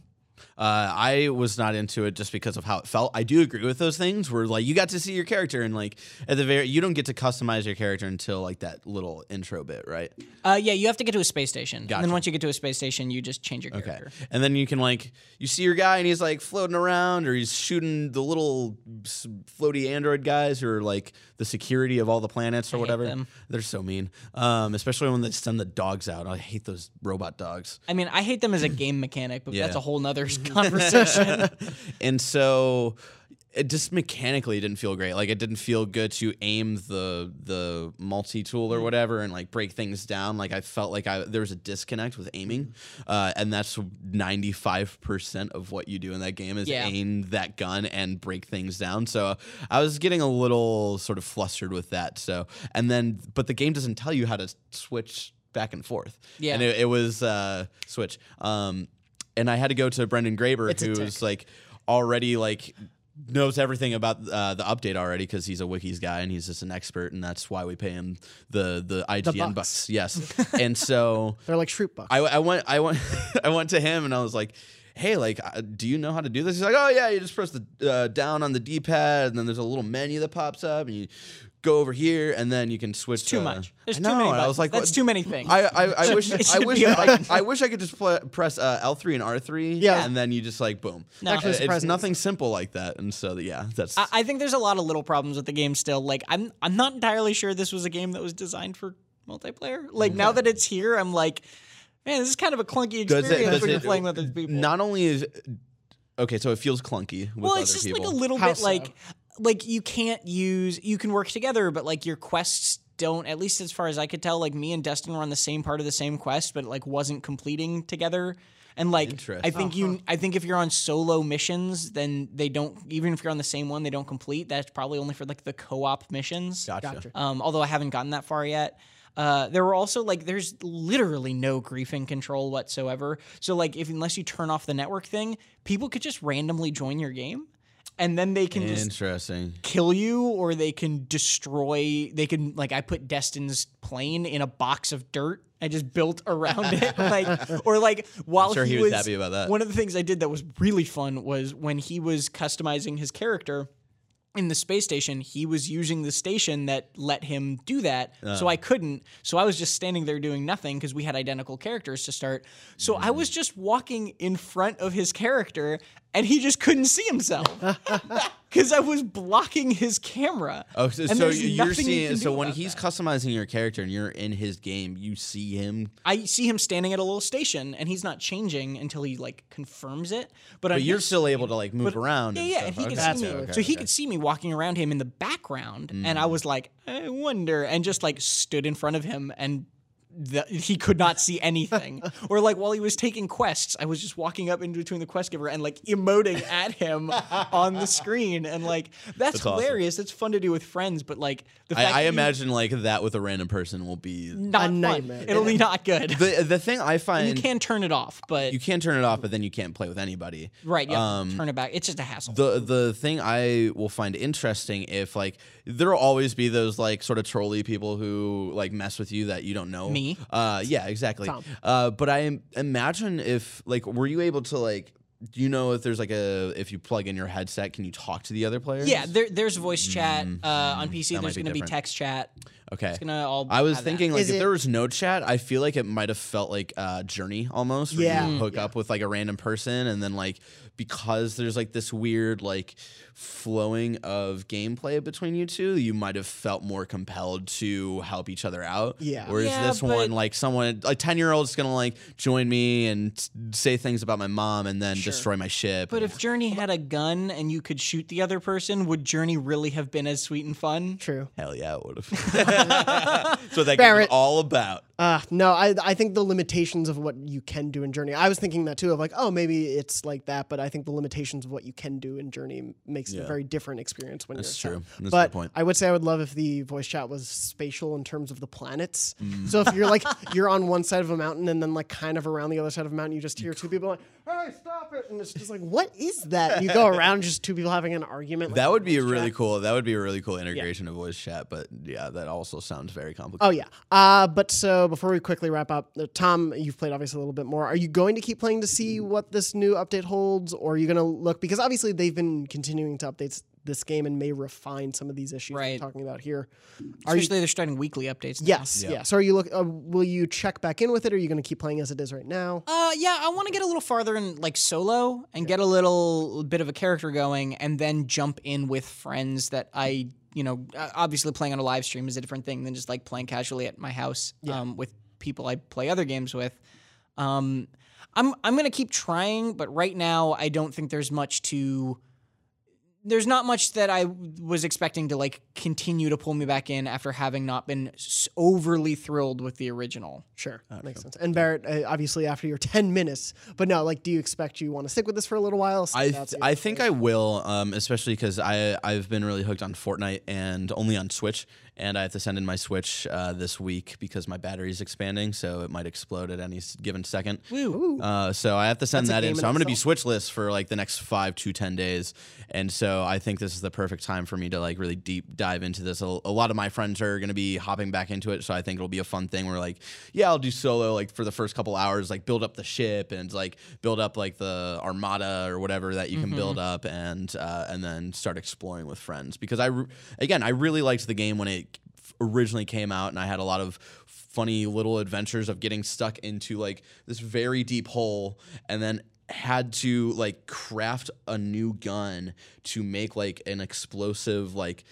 Speaker 8: Uh, I was not into it just because of how it felt. I do agree with those things where like you got to see your character and like at the very you don't get to customize your character until like that little intro bit, right?
Speaker 9: Uh, yeah, you have to get to a space station. And then once you get to a space station, you just change your character. Okay.
Speaker 8: And then you can like you see your guy and he's like floating around or he's shooting the little floaty android guys who are like the security of all the planets or
Speaker 9: hate
Speaker 8: whatever. They're so mean. Um, especially when they send the dogs out. I hate those robot dogs.
Speaker 9: I mean, I hate them as a game mechanic, but that's a whole nother conversation.
Speaker 8: and so it just mechanically didn't feel great. Like it didn't feel good to aim the the multi tool or whatever and like break things down. Like I felt like I there was a disconnect with aiming, uh, and that's ninety five percent of what you do in that game is
Speaker 9: Yeah.
Speaker 8: aim that gun and break things down. So I was getting a little sort of flustered with that. So and then but the game doesn't tell you how to switch back and forth.
Speaker 9: Yeah.
Speaker 8: and it, it was uh, switch. Um, and I had to go to Brendan Graeber,
Speaker 3: It's
Speaker 8: who's like already like knows everything about uh, the update already because he's a wikis guy and he's just an expert and that's why we pay him the the IGN
Speaker 3: bucks.
Speaker 8: bucks. Yes, and so
Speaker 3: They're like Schrute bucks.
Speaker 8: I, I went I went I went to him and I was like. Hey, like, uh, do you know how to do this? He's like, oh yeah, you just press the uh, down on the D-pad, and then there's a little menu that pops up, and you go over here, and then you can switch.
Speaker 9: too
Speaker 8: to-
Speaker 9: much. There's
Speaker 8: I
Speaker 9: too
Speaker 8: know,
Speaker 9: many
Speaker 8: and I was like,
Speaker 9: That's
Speaker 8: what-
Speaker 9: too many things.
Speaker 8: I I, I wish I wish
Speaker 9: be a
Speaker 8: I,
Speaker 9: button.
Speaker 8: I wish I could just pl- press uh, L three and R three,
Speaker 3: Yeah.
Speaker 8: and then you just like boom.
Speaker 9: No. Actually,
Speaker 8: it's
Speaker 3: surprisingly
Speaker 8: nothing simple like that, and so yeah, that's
Speaker 9: I, I think there's a lot of little problems with the game still. Like, I'm I'm not entirely sure this was a game that was designed for multiplayer. Like now that it's here, I'm like, man, this is kind of a clunky
Speaker 8: Does
Speaker 9: experience
Speaker 8: it- does
Speaker 9: when you're
Speaker 8: it-
Speaker 9: playing with other people.
Speaker 8: not only is okay, so it feels clunky with
Speaker 9: well,
Speaker 8: other
Speaker 9: it's just
Speaker 8: people.
Speaker 9: like a little
Speaker 3: How
Speaker 9: bit
Speaker 3: so?
Speaker 9: like like you can't use you can work together, but like your quests don't. At least as far as I could tell, like me and Destin were on the same part of the same quest, but it, like wasn't completing together. And like I
Speaker 8: Interesting.
Speaker 9: think you, I think if you're on solo missions, then they don't. Even if you're on the same one, they don't complete. That's probably only for like the co-op missions.
Speaker 8: gotcha.
Speaker 3: Gotcha.
Speaker 9: Um, although I haven't gotten that far yet. Uh, there were also like there's literally no griefing control whatsoever. So like if unless you turn off the network thing, people could just randomly join your game, and then they can just
Speaker 8: Interesting.
Speaker 9: kill you or they can destroy. They can like I put Destin's plane in a box of dirt. I just built around it, like or like while
Speaker 8: sure he was happy about that.
Speaker 9: One of the things I did that was really fun was when he was customizing his character in the space station, he was using the station that let him do that.
Speaker 8: Uh.
Speaker 9: So I couldn't. So I was just standing there doing nothing because we had identical characters to start. So I
Speaker 8: Mm.
Speaker 9: was just walking in front of his character and he just couldn't see himself because I was blocking his camera.
Speaker 8: Oh, so, so you're
Speaker 9: nothing you
Speaker 8: seeing. So when he's
Speaker 9: that.
Speaker 8: customizing your character and you're in his game, you see him,
Speaker 9: I see him standing at a little station and he's not changing until he like confirms it. But,
Speaker 8: but you're still able to like move around.
Speaker 9: Yeah,
Speaker 8: and
Speaker 9: yeah,
Speaker 8: stuff.
Speaker 9: and he
Speaker 8: Okay,
Speaker 9: could
Speaker 3: That's
Speaker 9: see me.
Speaker 8: okay,
Speaker 9: so he
Speaker 8: okay.
Speaker 9: could see me walking around him in the background, and I mm. was like, I wonder, and just like stood in front of him and. The, he could not see anything, or like while he was taking quests, I was just walking up in between the quest giver and like emoting at him on the screen, and like that's,
Speaker 8: That's awesome.
Speaker 9: hilarious. That's fun to do with friends, but like the fact
Speaker 8: I, I
Speaker 9: that you-
Speaker 8: imagine like that with a random person will be
Speaker 9: not
Speaker 3: A
Speaker 9: fun. It'll be not good.
Speaker 8: the the thing I find
Speaker 9: you can turn it off, but
Speaker 8: you can turn it off, but then you can't play with anybody.
Speaker 9: right, yeah,
Speaker 8: Um,
Speaker 9: turn it back. It's just a hassle.
Speaker 8: The the thing I will find interesting if like there will always be those like sort of trolly people who like mess with you that you don't know.
Speaker 9: Me. Me.
Speaker 8: Uh, yeah, exactly.
Speaker 3: Tom.
Speaker 8: Uh, but I im- imagine if like, were you able to like, do you know if there's like a if you plug in your headset, can you talk to the other players?
Speaker 9: Yeah, there, there's voice chat uh, on PC.
Speaker 8: Mm, that
Speaker 9: There's
Speaker 8: be
Speaker 9: going to be
Speaker 8: different.
Speaker 9: text chat.
Speaker 8: Okay.
Speaker 9: It's gonna all.
Speaker 8: I was
Speaker 9: have that.
Speaker 8: thinking like
Speaker 3: Is
Speaker 8: if
Speaker 3: it-
Speaker 8: there was no chat, I feel like it might have felt like uh, Journey almost. Where
Speaker 3: Yeah.
Speaker 8: you
Speaker 3: Mm.
Speaker 8: hook up with like a random person, and then like because there's like this weird like flowing of gameplay between you two, you might have felt more compelled to help each other out.
Speaker 3: Yeah.
Speaker 8: Whereas
Speaker 9: Yeah,
Speaker 8: this one, like someone, a ten year old's gonna like join me and t- say things about my mom, and then destroy my ship.
Speaker 9: But if Journey had a gun and you could shoot the other person, would Journey really have been as sweet and fun?
Speaker 3: True.
Speaker 8: hell yeah, it would have. so that game
Speaker 3: Barrett.
Speaker 8: all about.
Speaker 3: Uh, no, I I think the limitations of what you can do in Journey. I was thinking that too of like, oh, maybe it's like that, but I think the limitations of what you can do in Journey makes it a
Speaker 8: Yeah.
Speaker 3: very different experience when
Speaker 8: That's
Speaker 3: you're
Speaker 8: true. That's a
Speaker 3: but
Speaker 8: point.
Speaker 3: I would say I would love if the voice chat was spatial in terms of the planets.
Speaker 8: Mm.
Speaker 3: So if you're like you're on one side of a mountain and then like kind of around the other side of a mountain, you just hear two people like, "Hey, stop it!" And it's just like, what is that? And you go around just two people having an argument. like,
Speaker 8: That would be a really
Speaker 3: chat.
Speaker 8: cool. That would be a really cool integration of voice chat. But yeah, that also sounds very complicated.
Speaker 3: Oh yeah. Uh, but so before we quickly wrap up, uh, Tom, you've played obviously a little bit more. Are you going to keep playing to see what this new update holds, or are you going to look because obviously they've been continuing to update this game and may refine some of these issues
Speaker 9: Right.
Speaker 3: we're talking about here. Are you,
Speaker 9: Especially they're starting weekly updates. now.
Speaker 3: yes, yeah. So are you look? Uh, will you check back in with it, or are you going to keep playing as it is right now?
Speaker 9: Uh, yeah, I want to get a little farther in like solo and get a little bit of a character going, and then jump in with friends that I, you know, uh, obviously playing on a live stream is a different thing than just like playing casually at my house um, with people I play other games with. Um, I'm I'm gonna keep trying, but right now I don't think there's much to. There's not much that I was expecting to like continue to pull me back in after having not been overly thrilled with the original.
Speaker 3: Sure, makes sense. And Barrett, uh, obviously after your ten minutes, but no, like, do you expect you want to stick with this for a little while?
Speaker 8: I
Speaker 3: Stick
Speaker 8: th- I think I will, um, especially because I I've been really hooked on Fortnite and only on Switch, and I have to send in my Switch uh, this week because my battery's expanding, so it might explode at any given second.
Speaker 3: Ooh.
Speaker 8: Uh, so I have to send
Speaker 3: That's
Speaker 8: that in.
Speaker 3: in
Speaker 8: So I'm going to be switchless for like the next five to ten days, and so I think this is the perfect time for me to like really deep dive into this. A, a lot of my friends are going to be hopping back into it, so I think it'll be a fun thing. Where like, yeah, I'll do solo like for the first couple hours, like build up the ship and like build up like the armada or whatever that you can build up, and uh, and then start exploring with friends. Because I re- again, I really liked the game when it originally came out and I had a lot of funny little adventures of getting stuck into like this very deep hole and then had to like craft a new gun to make like an explosive like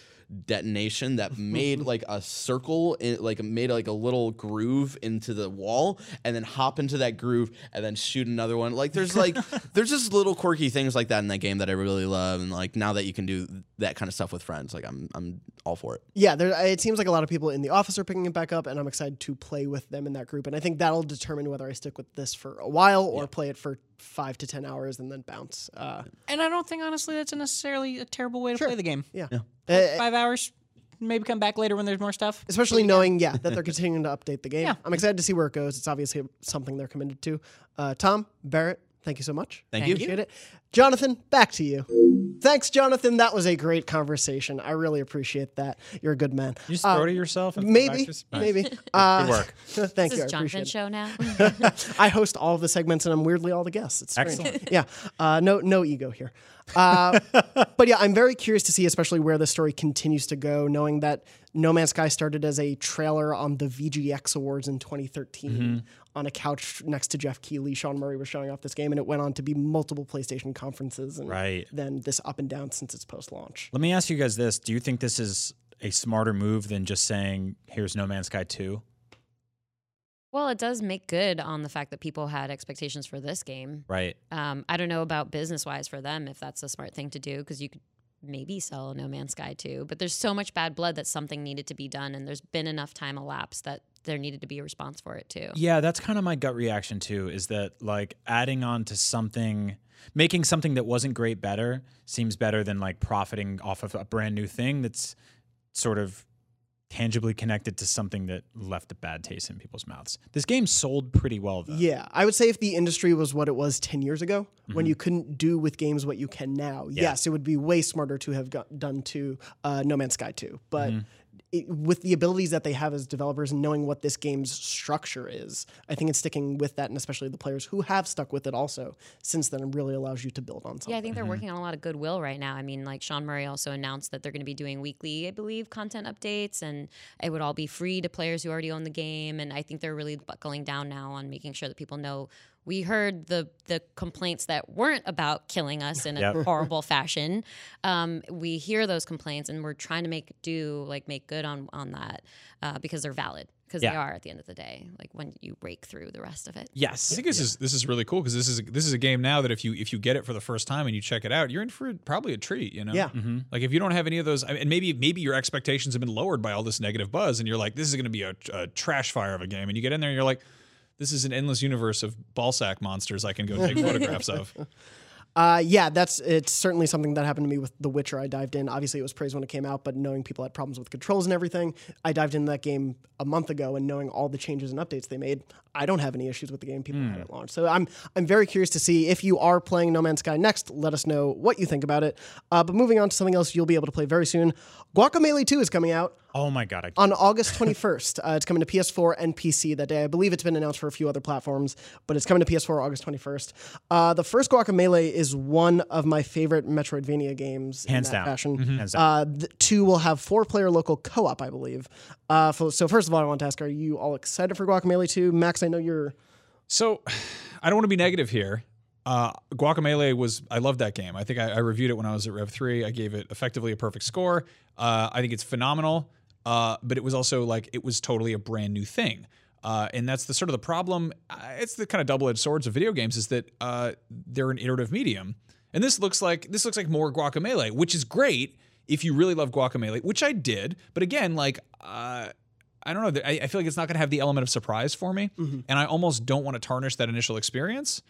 Speaker 8: detonation that made like a circle in, like made like a little groove into the wall and then hop into that groove and then shoot another one. Like there's like there's just little quirky things like that in that game that I really love and like now that you can do that kind of stuff with friends like I'm I'm all for it
Speaker 3: Yeah, there, it seems like a lot of people in the office are picking it back up, and I'm excited to play with them in that group. And I think that'll determine whether I stick with this for a while or play it for five to ten hours and then bounce. Uh,
Speaker 9: And I don't think honestly that's a necessarily a terrible way to
Speaker 3: Sure.
Speaker 9: play the game.
Speaker 3: yeah,
Speaker 9: Five hours, maybe come back later when there's more stuff.
Speaker 3: especially knowing yeah that they're continuing to update the game.
Speaker 9: Yeah.
Speaker 3: I'm excited to see where it goes. It's obviously something they're committed to. Uh, Tom Barrett, thank you so much.
Speaker 8: Thank you.
Speaker 3: Appreciate it. Jonathan, back to you. Thanks, Jonathan. That was a great conversation. I really appreciate that. You're a good man.
Speaker 4: You just
Speaker 3: Uh,
Speaker 4: throw to yourself. And
Speaker 3: Maybe,
Speaker 4: Nice.
Speaker 3: maybe. Uh,
Speaker 4: Good work.
Speaker 3: thank
Speaker 6: This
Speaker 3: you. I
Speaker 6: is
Speaker 3: appreciate
Speaker 6: Jonathan's show now.
Speaker 3: I host all of the segments, and I'm weirdly all the guests. It's strange.
Speaker 4: Excellent.
Speaker 3: Yeah, uh, no, no ego here. Uh, but yeah, I'm very curious to see, especially where the story continues to go, knowing that No Man's Sky started as a trailer on the VGX Awards in 2013
Speaker 4: Mm-hmm.
Speaker 3: On a couch next to Geoff Keighley. Sean Murray was showing off this game, and it went on to be multiple PlayStation conferences, and
Speaker 4: Right.
Speaker 3: then this up and down since its post-launch.
Speaker 4: Let me ask you guys this: Do you think this is a smarter move than just saying, "Here's No Man's Sky 2?
Speaker 6: well, it does make good on the fact that people had expectations for this game.
Speaker 4: Right.
Speaker 6: Um, I don't know about business wise for them if that's a smart thing to do because you could maybe sell No Man's Sky 2, But there's so much bad blood that something needed to be done, and there's been enough time elapsed that there needed to be a response for it too.
Speaker 4: Yeah, that's kind of my gut reaction too. Is that like adding on to something, making something that wasn't great better seems better than like profiting off of a brand new thing that's sort of tangibly connected to something that left a bad taste in people's mouths. This game sold pretty well though.
Speaker 3: Yeah, I would say if the industry was what it was 10 years ago, when you couldn't do with games what you can now, yes, it would be way smarter to have got, done to uh, No Man's Sky 2. But it, with the abilities that they have as developers and knowing what this game's structure is, I think it's sticking with that, and especially the players who have stuck with it also since then really allows you to build on something.
Speaker 6: Yeah, I think they're working on a lot of goodwill right now. I mean, like Sean Murray also announced that they're going to be doing weekly, I believe, content updates, and it would all be free to players who already own the game. And I think they're really buckling down now on making sure that people know we heard the the complaints that weren't about killing us in a
Speaker 4: Yep.
Speaker 6: horrible fashion. Um, we hear those complaints, and we're trying to make do like make good on on that uh, because they're valid because they are at the end of the day. Like when you break through the rest of it.
Speaker 4: Yes.
Speaker 5: I think this is this is really cool because this is this is a game now that if you if you get it for the first time and you check it out, you're in for probably a treat. You know,
Speaker 3: Yeah.
Speaker 5: Like if you don't have any of those, I mean, and maybe maybe your expectations have been lowered by all this negative buzz, and you're like, this is going to be a, a trash fire of a game, and you get in there and you're like, this is an endless universe of ballsack monsters I can go take photographs of.
Speaker 3: Uh, yeah, that's it's certainly something that happened to me with The Witcher. I dived in. Obviously, it was praised when it came out, but knowing people had problems with controls and everything, I dived into that game a month ago, and knowing all the changes and updates they made, I don't have any issues with the game people had at launch. So I'm I'm very curious to see if you are playing No Man's Sky next. Let us know what you think about it. Uh, but moving on to something else, you'll be able to play very soon. Guacamelee 2 is coming out
Speaker 4: Oh my god. I,
Speaker 3: on August 21st. Uh, it's coming to PS4 and PC that day. I believe it's been announced for a few other platforms, but it's coming to PS4 August 21st. Uh, the first Guacamelee is one of my favorite Metroidvania games
Speaker 4: Hands
Speaker 3: in that
Speaker 4: down.
Speaker 3: fashion.
Speaker 4: Hands down.
Speaker 3: Uh, the two will have four-player local co-op, I believe. Uh, so, so first of all, I want to ask: Are you all excited for Guacamelee 2? Max, I know you're.
Speaker 5: So, I don't want to be negative here. Uh, Guacamelee was I loved that game. I think I, I reviewed it when I was at Rev three. I gave it effectively a perfect score. Uh, I think it's phenomenal. Uh, but it was also like it was totally a brand new thing. Uh, and that's the sort of the problem. Uh, it's the kind of double edged swords of video games is that uh, they're an iterative medium. And this looks like this looks like more Guacamelee, which is great if you really love Guacamelee, which I did. But again, like. Uh, I don't know. I, I feel like it's not going to have the element of surprise for me, and I almost don't want to tarnish that initial experience.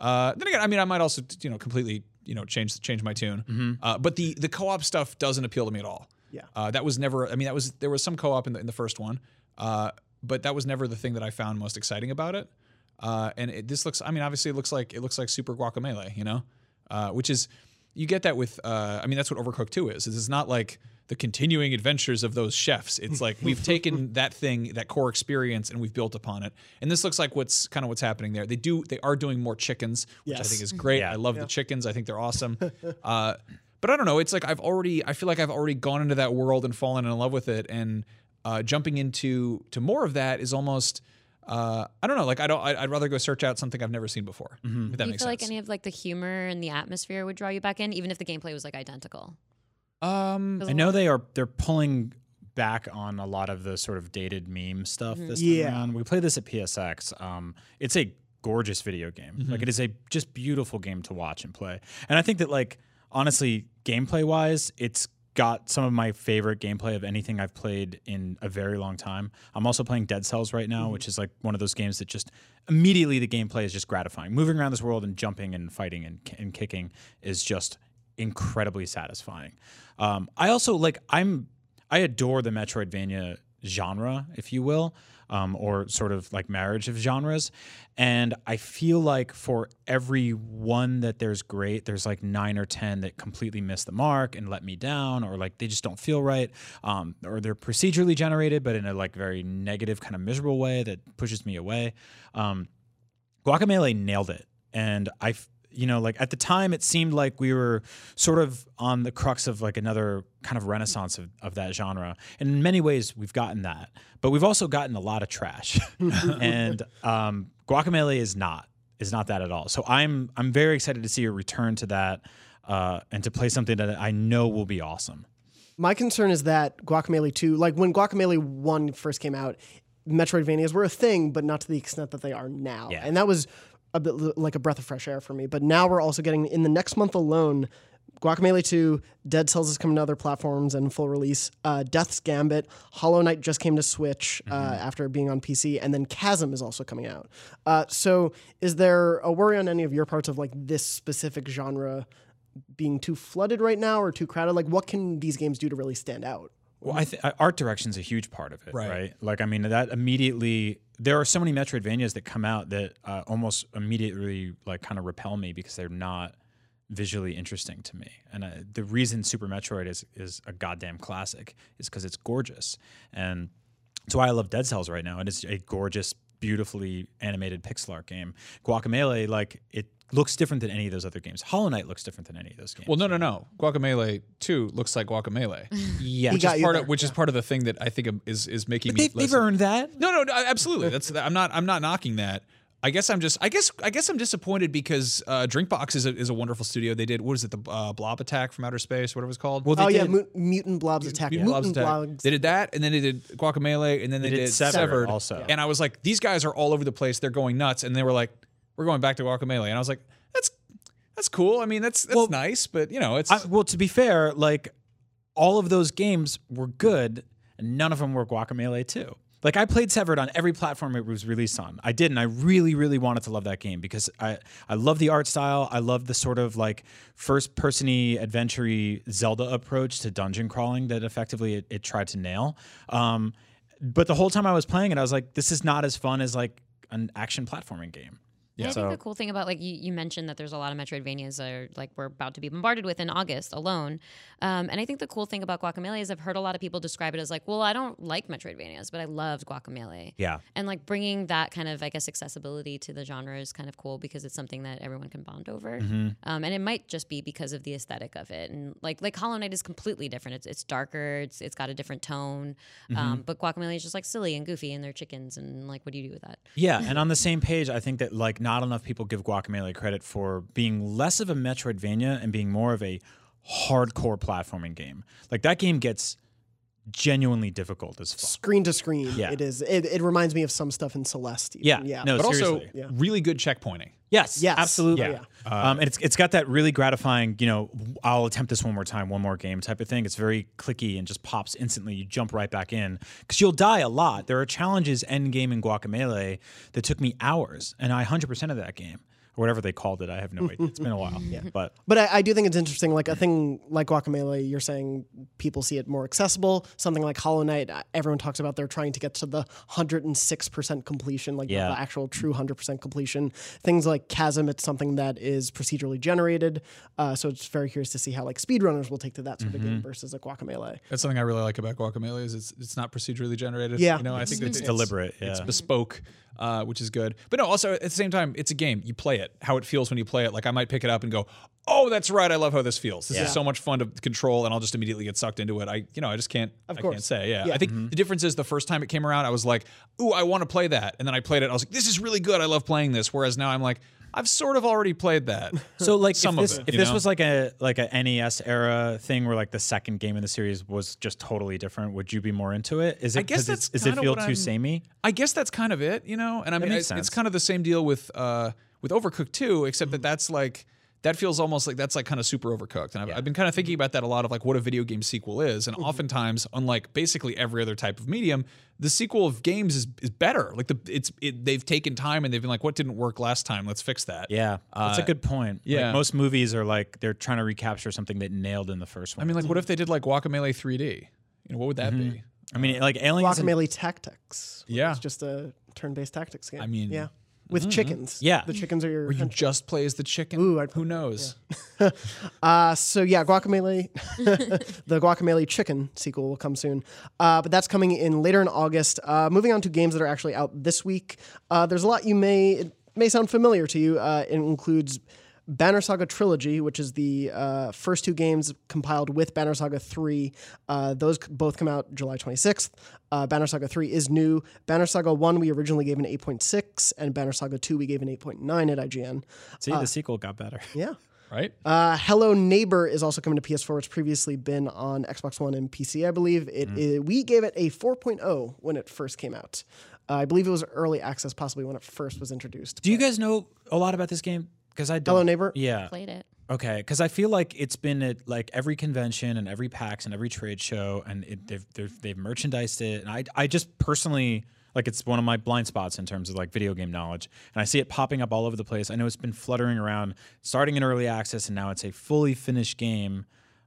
Speaker 5: Uh, then again, I mean, I might also you know completely you know change change my tune. Uh, but the the co op stuff doesn't appeal to me at all.
Speaker 3: Yeah.
Speaker 5: uh, that was never. I mean, that was there was some co op in the in the first one, uh, but that was never the thing that I found most exciting about it. Uh, and it, this looks. I mean, obviously, it looks like it looks like Super Guacamole, you know, uh, which is you get that with. Uh, I mean, that's what Overcooked Two is. It's not like the continuing adventures of those chefs. It's like we've taken that thing, that core experience, and we've built upon it. And this looks like what's kind of what's happening there. They do. They are doing more chickens, which I think is great.
Speaker 4: Yeah.
Speaker 5: I love the chickens. I think they're awesome. Uh, but I don't know. It's like I've already. I feel like I've already gone into that world and fallen in love with it, and uh, jumping into to more of that is almost. Uh, I don't know. Like I don't. I'd, I'd rather go search out something I've never seen before. If that
Speaker 6: Do you
Speaker 5: makes
Speaker 6: feel
Speaker 5: sense.
Speaker 6: like any of like the humor and the atmosphere would draw you back in, even if the gameplay was like identical?
Speaker 5: um,
Speaker 6: 'Cause
Speaker 4: I
Speaker 6: a
Speaker 4: know they are they're pulling back on a lot of the sort of dated meme stuff this time
Speaker 3: Yeah.
Speaker 4: around. We played this at PSX. Um, it's a gorgeous video game. Like it is a just beautiful game to watch and play. And I think that like honestly, gameplay wise, it's got some of my favorite gameplay of anything I've played in a very long time. I'm also playing Dead Cells right now, which is like one of those games that just immediately the gameplay is just gratifying. Moving around this world and jumping and fighting and, and kicking is just incredibly satisfying. Um, I also like I'm I adore the Metroidvania genre, if you will, um, or sort of like marriage of genres. And I feel like for every one that there's great, there's like nine or ten that completely miss the mark and let me down, or like they just don't feel right, um, or they're procedurally generated, but in a like very negative kind of miserable way that pushes me away. Um, Guacamole nailed it, and I, you know, like at the time, it seemed like we were sort of on the crux of like another kind of renaissance of, of that genre. And in many ways, we've gotten that, but we've also gotten a lot of trash, and um, Guacamole is not is not that at all. So I'm I'm very excited to see a return to that uh, and to play something that I know will be awesome.
Speaker 3: My concern is that Guacamelee 2, like when Guacamelee 1 first came out, Metroidvanias were a thing, but not to the extent that they are now.
Speaker 4: Yeah.
Speaker 3: And that was a bit like a breath of fresh air for me. But now we're also getting, in the next month alone, Guacamelee 2, Dead Cells is coming to other platforms and full release. Uh, Death's Gambit, Hollow Knight just came to Switch uh, after being on PC, and then Chasm is also coming out. Uh, so, is there a worry on any of your parts of like this specific genre being too flooded right now or too crowded? Like, what can these games do to really stand out?
Speaker 4: Well, I think art direction is a huge part of it,
Speaker 5: Right.
Speaker 4: right. Like, I mean, that immediately there are so many Metroidvanias that come out that uh, almost immediately like kind of repel me because they're not visually interesting to me. And uh, the reason Super Metroid is is a goddamn classic is because it's gorgeous, and that's why I love Dead Cells right now. And It is a gorgeous, beautifully animated pixel art game. Guacamelee, like it looks different than any of those other games. Hollow Knight looks different than any of those games.
Speaker 5: Well, no, no, no. Guacamelee Two looks like Guacamelee,
Speaker 4: yeah,
Speaker 3: He got you
Speaker 5: part of, which is part of the thing that I think is is making me.
Speaker 4: they've, they've earned that.
Speaker 5: No, no, no, absolutely. That's I'm not I'm not knocking that. I guess I'm just I guess I guess I'm disappointed because uh, Drinkbox is a, is a wonderful studio. They did what is it the uh, Blob Attack from Outer Space, whatever it was called.
Speaker 4: Well, they
Speaker 3: oh yeah,
Speaker 4: did-
Speaker 3: mu- mutant blobs attack.
Speaker 5: Mutant Blobs
Speaker 3: Mutant
Speaker 5: Attack.
Speaker 3: blobs.
Speaker 5: They did that, and then they did Guacamelee, and then they,
Speaker 4: did
Speaker 5: did,
Speaker 4: Severed
Speaker 5: Severed,
Speaker 4: also.
Speaker 5: And I was like, these guys are all over the place. They're going nuts, and they were like, we're going back to Guacamelee, and I was like, that's that's cool. I mean, that's that's
Speaker 4: Well,
Speaker 5: nice, but you know, it's
Speaker 4: I, well, to be fair, like all of those games were good, and none of them were Guacamelee too. Like I played Severed on every platform it was released on. I did, and I really, really wanted to love that game because I I love the art style. I love the sort of like first persony adventure Zelda approach to dungeon crawling that effectively it, it tried to nail. Um, but the whole time I was playing it, I was like, this is not as fun as like an action platforming game.
Speaker 6: And I
Speaker 4: So-
Speaker 6: think the cool thing about like you, you mentioned that there's a lot of Metroidvanias that are like we're about to be bombarded with in August alone, um, and I think the cool thing about Guacamole is I've heard a lot of people describe it as like, well, I don't like Metroidvanias, but I loved Guacamole.
Speaker 4: Yeah.
Speaker 6: And like bringing that kind of I guess accessibility to the genre is kind of cool because it's something that everyone can bond over,
Speaker 4: Mm-hmm.
Speaker 6: um, and it might just be because of the aesthetic of it. And like like Hollow Knight is completely different. It's it's darker. It's it's got a different tone,
Speaker 4: Mm-hmm.
Speaker 6: um, but Guacamole is just like silly and goofy, and they're chickens, and like what do you do with that?
Speaker 4: Yeah, and on the same page, I think that like not enough people give Guacamelee credit for being less of a Metroidvania and being more of a hardcore platforming game. Like that game gets genuinely difficult as fuck.
Speaker 3: screen to screen.
Speaker 4: Yeah.
Speaker 3: It is. It, it reminds me of some stuff in Celeste. even.
Speaker 4: Yeah,
Speaker 3: Yeah.
Speaker 4: no,
Speaker 5: but also
Speaker 4: seriously.
Speaker 3: Yeah.
Speaker 5: really good checkpointing.
Speaker 4: Yes,
Speaker 3: Yes.
Speaker 4: absolutely.
Speaker 3: Yeah.
Speaker 4: um, and it's it's got that really gratifying, you know, I'll attempt this one more time, one more game type of thing. It's very clicky and just pops instantly. You jump right back in because you'll die a lot. There are challenges end game in Guacamelee that took me hours, and I 100% of that game or whatever they called it. I have no idea. It's been a while. yeah, but
Speaker 3: But I, I do think it's interesting. Like a thing like Guacamelee, you're saying people see it more accessible. Something like Hollow Knight, uh, everyone talks about they're trying to get to the 106% completion, like the-
Speaker 4: Yeah.
Speaker 3: the, actual true 100% completion. Things like Chasm, it's something that is procedurally generated. Uh, so it's very curious to see how like speedrunners will take to that sort of game versus a Guacamelee.
Speaker 5: That's something I really like about Guacamelee is it's it's not procedurally generated.
Speaker 3: Yeah.
Speaker 5: you know, I think that
Speaker 4: it's deliberate,
Speaker 5: It's bespoke, uh, which is good. But no, also at the same time, it's a game. You play it. How it feels when you play it. Like I might pick it up and go, "Oh, that's right. I love how this feels. This
Speaker 4: Yeah.
Speaker 5: is so much fun to control," and I'll just immediately get sucked into it. I, you know, I just can't. I can't
Speaker 3: course.
Speaker 5: say. Yeah,
Speaker 3: Yeah.
Speaker 5: I think the difference is the first time it came around, I was like, "Ooh, I want to play that," and then I played it. I was like, "This is really good. I love playing this." Whereas now I'm like, I've sort of already played that.
Speaker 4: So like
Speaker 5: Some
Speaker 4: if
Speaker 5: of
Speaker 4: this,
Speaker 5: it,
Speaker 4: if this
Speaker 5: know?
Speaker 4: was like a like a NES era thing where like the second game in the series was just totally different, would you be more into it? Is it
Speaker 5: I guess that's
Speaker 4: does it feel too
Speaker 5: I'm-
Speaker 4: samey?
Speaker 5: I guess that's kind of it, you know. And I mean,
Speaker 4: makes
Speaker 5: it's, it's kind of the same deal with uh, with Overcooked too, except that mm-hmm. that's like that feels almost like that's like kind of super overcooked. And I've, I've been kind of thinking mm-hmm. about that a lot of like what a video game sequel is. And mm-hmm. oftentimes, unlike basically every other type of medium, the sequel of games is is better. Like the it's it, they've taken time and they've been like, what didn't work last time? Let's fix that.
Speaker 4: Yeah, uh, that's a
Speaker 5: Uh,
Speaker 4: good point.
Speaker 5: yeah.
Speaker 4: like most movies are like they're trying to recapture something that nailed in the first one.
Speaker 5: I mean, like, what if they did like Guacamelee 3D? You know, what would that be?
Speaker 4: I mean, like aliens. and-
Speaker 3: Tactics.
Speaker 5: Yeah.
Speaker 3: is just a turn-based tactics game.
Speaker 5: I mean-
Speaker 3: yeah, with chickens.
Speaker 4: Yeah.
Speaker 3: the chickens are your.
Speaker 5: Or you
Speaker 3: henchmen.
Speaker 5: just play as the chicken?
Speaker 3: Ooh, I'd
Speaker 5: Who knows?
Speaker 3: Uh, so yeah, Guacamole, the Guacamole Chicken sequel will come soon, uh, but that's coming in later in August. Uh, moving on to games that are actually out this week. Uh, there's a lot you may it may sound familiar to you. Uh, it includes Banner Saga Trilogy, which is the uh, first two games compiled with Banner Saga 3. Uh, those both come out July 26th. Uh, Banner Saga 3 is new. Banner Saga 1 we originally gave an 8.6, and Banner Saga 2 we gave an 8.9 at IGN.
Speaker 4: see, the sequel got better.
Speaker 3: Yeah.
Speaker 5: Right?
Speaker 3: Uh, Hello Neighbor is also coming to PS4. It's previously been on Xbox One and PC, I believe. It
Speaker 4: Mm.
Speaker 3: i- we gave it a 4.0 when it first came out. Uh, I believe it was early access, possibly when it first was introduced.
Speaker 4: Do you guys know a lot about this game? Because I don't.
Speaker 3: Hello Neighbor?
Speaker 4: Yeah.
Speaker 6: Played it.
Speaker 4: Okay, because I feel like it's been at like every convention and every PAX and every trade show, and it, they've, they've they've merchandised it, and I I just personally like it's one of my blind spots in terms of like video game knowledge, and I see it popping up all over the place. I know it's been fluttering around, starting in early access, and now it's a fully finished game,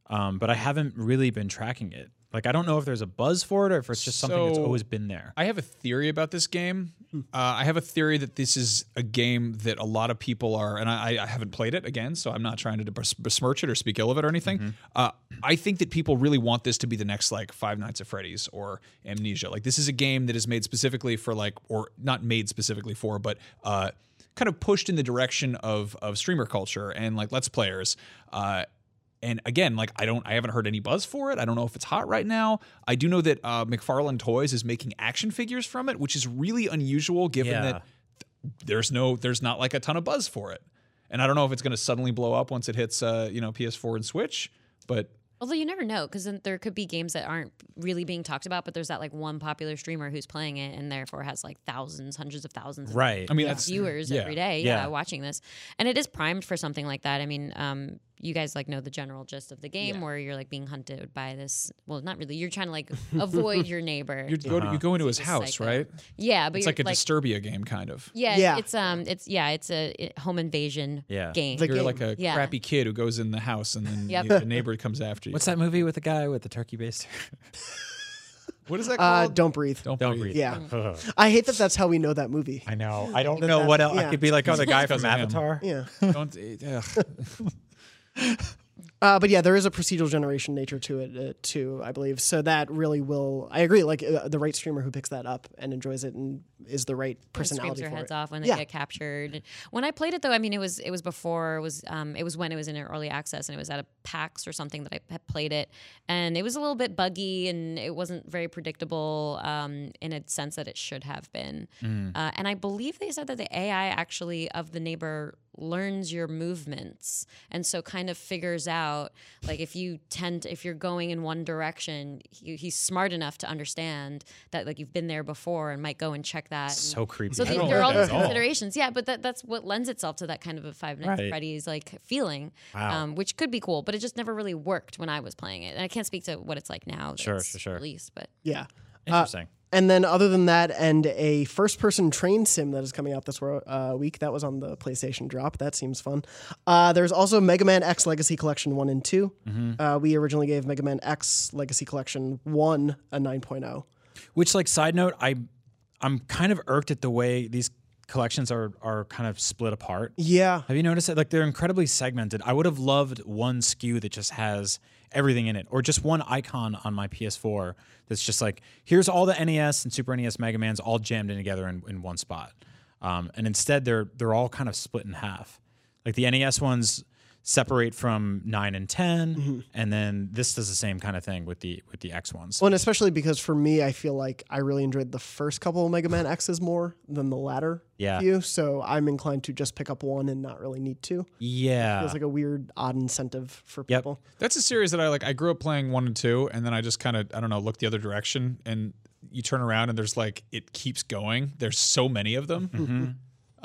Speaker 4: um, but I haven't really been tracking it. Like I don't know if there's a buzz for it or if it's just something that's
Speaker 5: So-
Speaker 4: always been there.
Speaker 5: I have a theory about this game. Uh, I have a theory that this is a game that a lot of people are, and I, I haven't played it again, so I'm not trying to bes- besmirch it or speak ill of it or anything. Uh, I think that people really want this to be the next like Five Nights at Freddy's or Amnesia. Like this is a game that is made specifically for like, or not made specifically for, but uh, kind of pushed in the direction of of streamer culture and like let's players. Uh, and again, like I don't, I haven't heard any buzz for it. I don't know if it's hot right now. I do know that uh, McFarlane Toys is making action figures from it, which is really unusual given
Speaker 4: Yeah.
Speaker 5: that th- there's no, there's not like a ton of buzz for it. And I don't know if it's going to suddenly blow up once it hits, uh, you know, PS4 and Switch. But
Speaker 6: Although you never know, because then there could be games that aren't really being talked about, but there's that like one popular streamer who's playing it and therefore has like thousands, hundreds of thousands of
Speaker 4: Right.
Speaker 5: I mean, that's
Speaker 6: viewers
Speaker 5: yeah.
Speaker 6: every day, yeah.
Speaker 4: Yeah.
Speaker 6: watching this. And it is primed for something like that. I mean, um, you guys like know the general gist of the game where you're like being hunted by this. Well, not really. You're trying to like avoid your neighbor.
Speaker 5: You go, to, you go into his house,
Speaker 6: psycho.
Speaker 5: right?
Speaker 6: yeah, but
Speaker 5: It's
Speaker 6: you're
Speaker 5: like a Disturbia game, kind of.
Speaker 6: yeah,
Speaker 3: Yeah.
Speaker 6: it's um, it's yeah, it's a it- home invasion
Speaker 4: Yeah.
Speaker 6: game.
Speaker 3: The
Speaker 5: You're
Speaker 3: game.
Speaker 5: like a
Speaker 6: Yeah.
Speaker 5: crappy kid who goes in the house and then
Speaker 6: Yep.
Speaker 5: the the neighbor comes after you.
Speaker 4: What's that movie with the guy with the turkey baster?
Speaker 5: What is that
Speaker 3: Uh,
Speaker 5: called?
Speaker 3: don't breathe.
Speaker 5: Don't,
Speaker 4: Don't
Speaker 5: breathe.
Speaker 4: breathe.
Speaker 3: Yeah. I hate that that's how we know that movie.
Speaker 4: I know. I don't
Speaker 3: That
Speaker 4: know what else.
Speaker 3: yeah.
Speaker 4: I could be like, oh, the guy from
Speaker 5: of him.
Speaker 4: Avatar.
Speaker 3: Yeah.
Speaker 5: Don't. ugh.
Speaker 3: Uh, but yeah, there is a procedural generation nature to it uh, too, I believe. So that really will. I agree. Like uh, the right streamer who picks that up and enjoys it and is the right
Speaker 6: and
Speaker 3: personality
Speaker 6: screams their heads
Speaker 3: it.
Speaker 6: off when they
Speaker 3: Yeah.
Speaker 6: get captured. When I played it though, I mean it was it was before it was um it was when it was in early access and it was at a PAX or something that I had played it, and it was a little bit buggy and it wasn't very predictable um in a sense that it should have been. Uh, and I believe they said that the AI actually of the neighbor learns your movements and so kind of figures out like if you tend to, if you're going in one direction he, he's smart enough to understand that like you've been there before and might go and check that and-
Speaker 4: So creepy.
Speaker 6: so the, there are all
Speaker 5: like
Speaker 6: these
Speaker 5: that all.
Speaker 6: considerations, yeah. But that, that's what lends itself to that kind of a Five Nights at
Speaker 4: Right.
Speaker 6: Freddy's like feeling,
Speaker 4: Wow.
Speaker 6: um, which could be cool. But it just never really worked when I was playing it, and I can't speak to what it's like now. that
Speaker 4: Sure,
Speaker 6: it's
Speaker 4: sure, sure.
Speaker 6: Released, but
Speaker 3: Yeah.
Speaker 4: Interesting.
Speaker 3: And then, other than that, and a first person train sim that is coming out this uh, week. That was on the PlayStation drop. That seems fun. Uh, there's also Mega Man X Legacy Collection 1 and 2. Uh, we originally gave Mega Man X Legacy Collection 1 a oh. 9.0.
Speaker 4: Which, like, side note, I, I'm kind of irked at the way these collections are are kind of split apart.
Speaker 3: Yeah.
Speaker 4: Have you noticed that? Like, they're incredibly segmented. I would have loved one SKU that just has everything in it, or just one icon on my PS4 that's just like, here's all the NES and Super NES Mega Mans all jammed in together in, in one spot. Um, and instead, they're they're all kind of split in half. Like the NES ones separate from nine and 10 mm-hmm. and then this does the same kind of thing with the with the X ones.
Speaker 3: Well, and especially because for me, I feel like I really enjoyed the first couple of Mega Man X's more than the latter
Speaker 4: Yeah.
Speaker 3: few. So I'm inclined to just pick up one and not really need to.
Speaker 4: yeah.
Speaker 3: Feels like a weird, odd incentive for
Speaker 4: Yep.
Speaker 3: people.
Speaker 5: That's a series that I like. I grew up playing one and two, and then I just kind of I don't know look the other direction, and you turn around and there's like it keeps going. There's so many of them. Mm-hmm. Mm-hmm.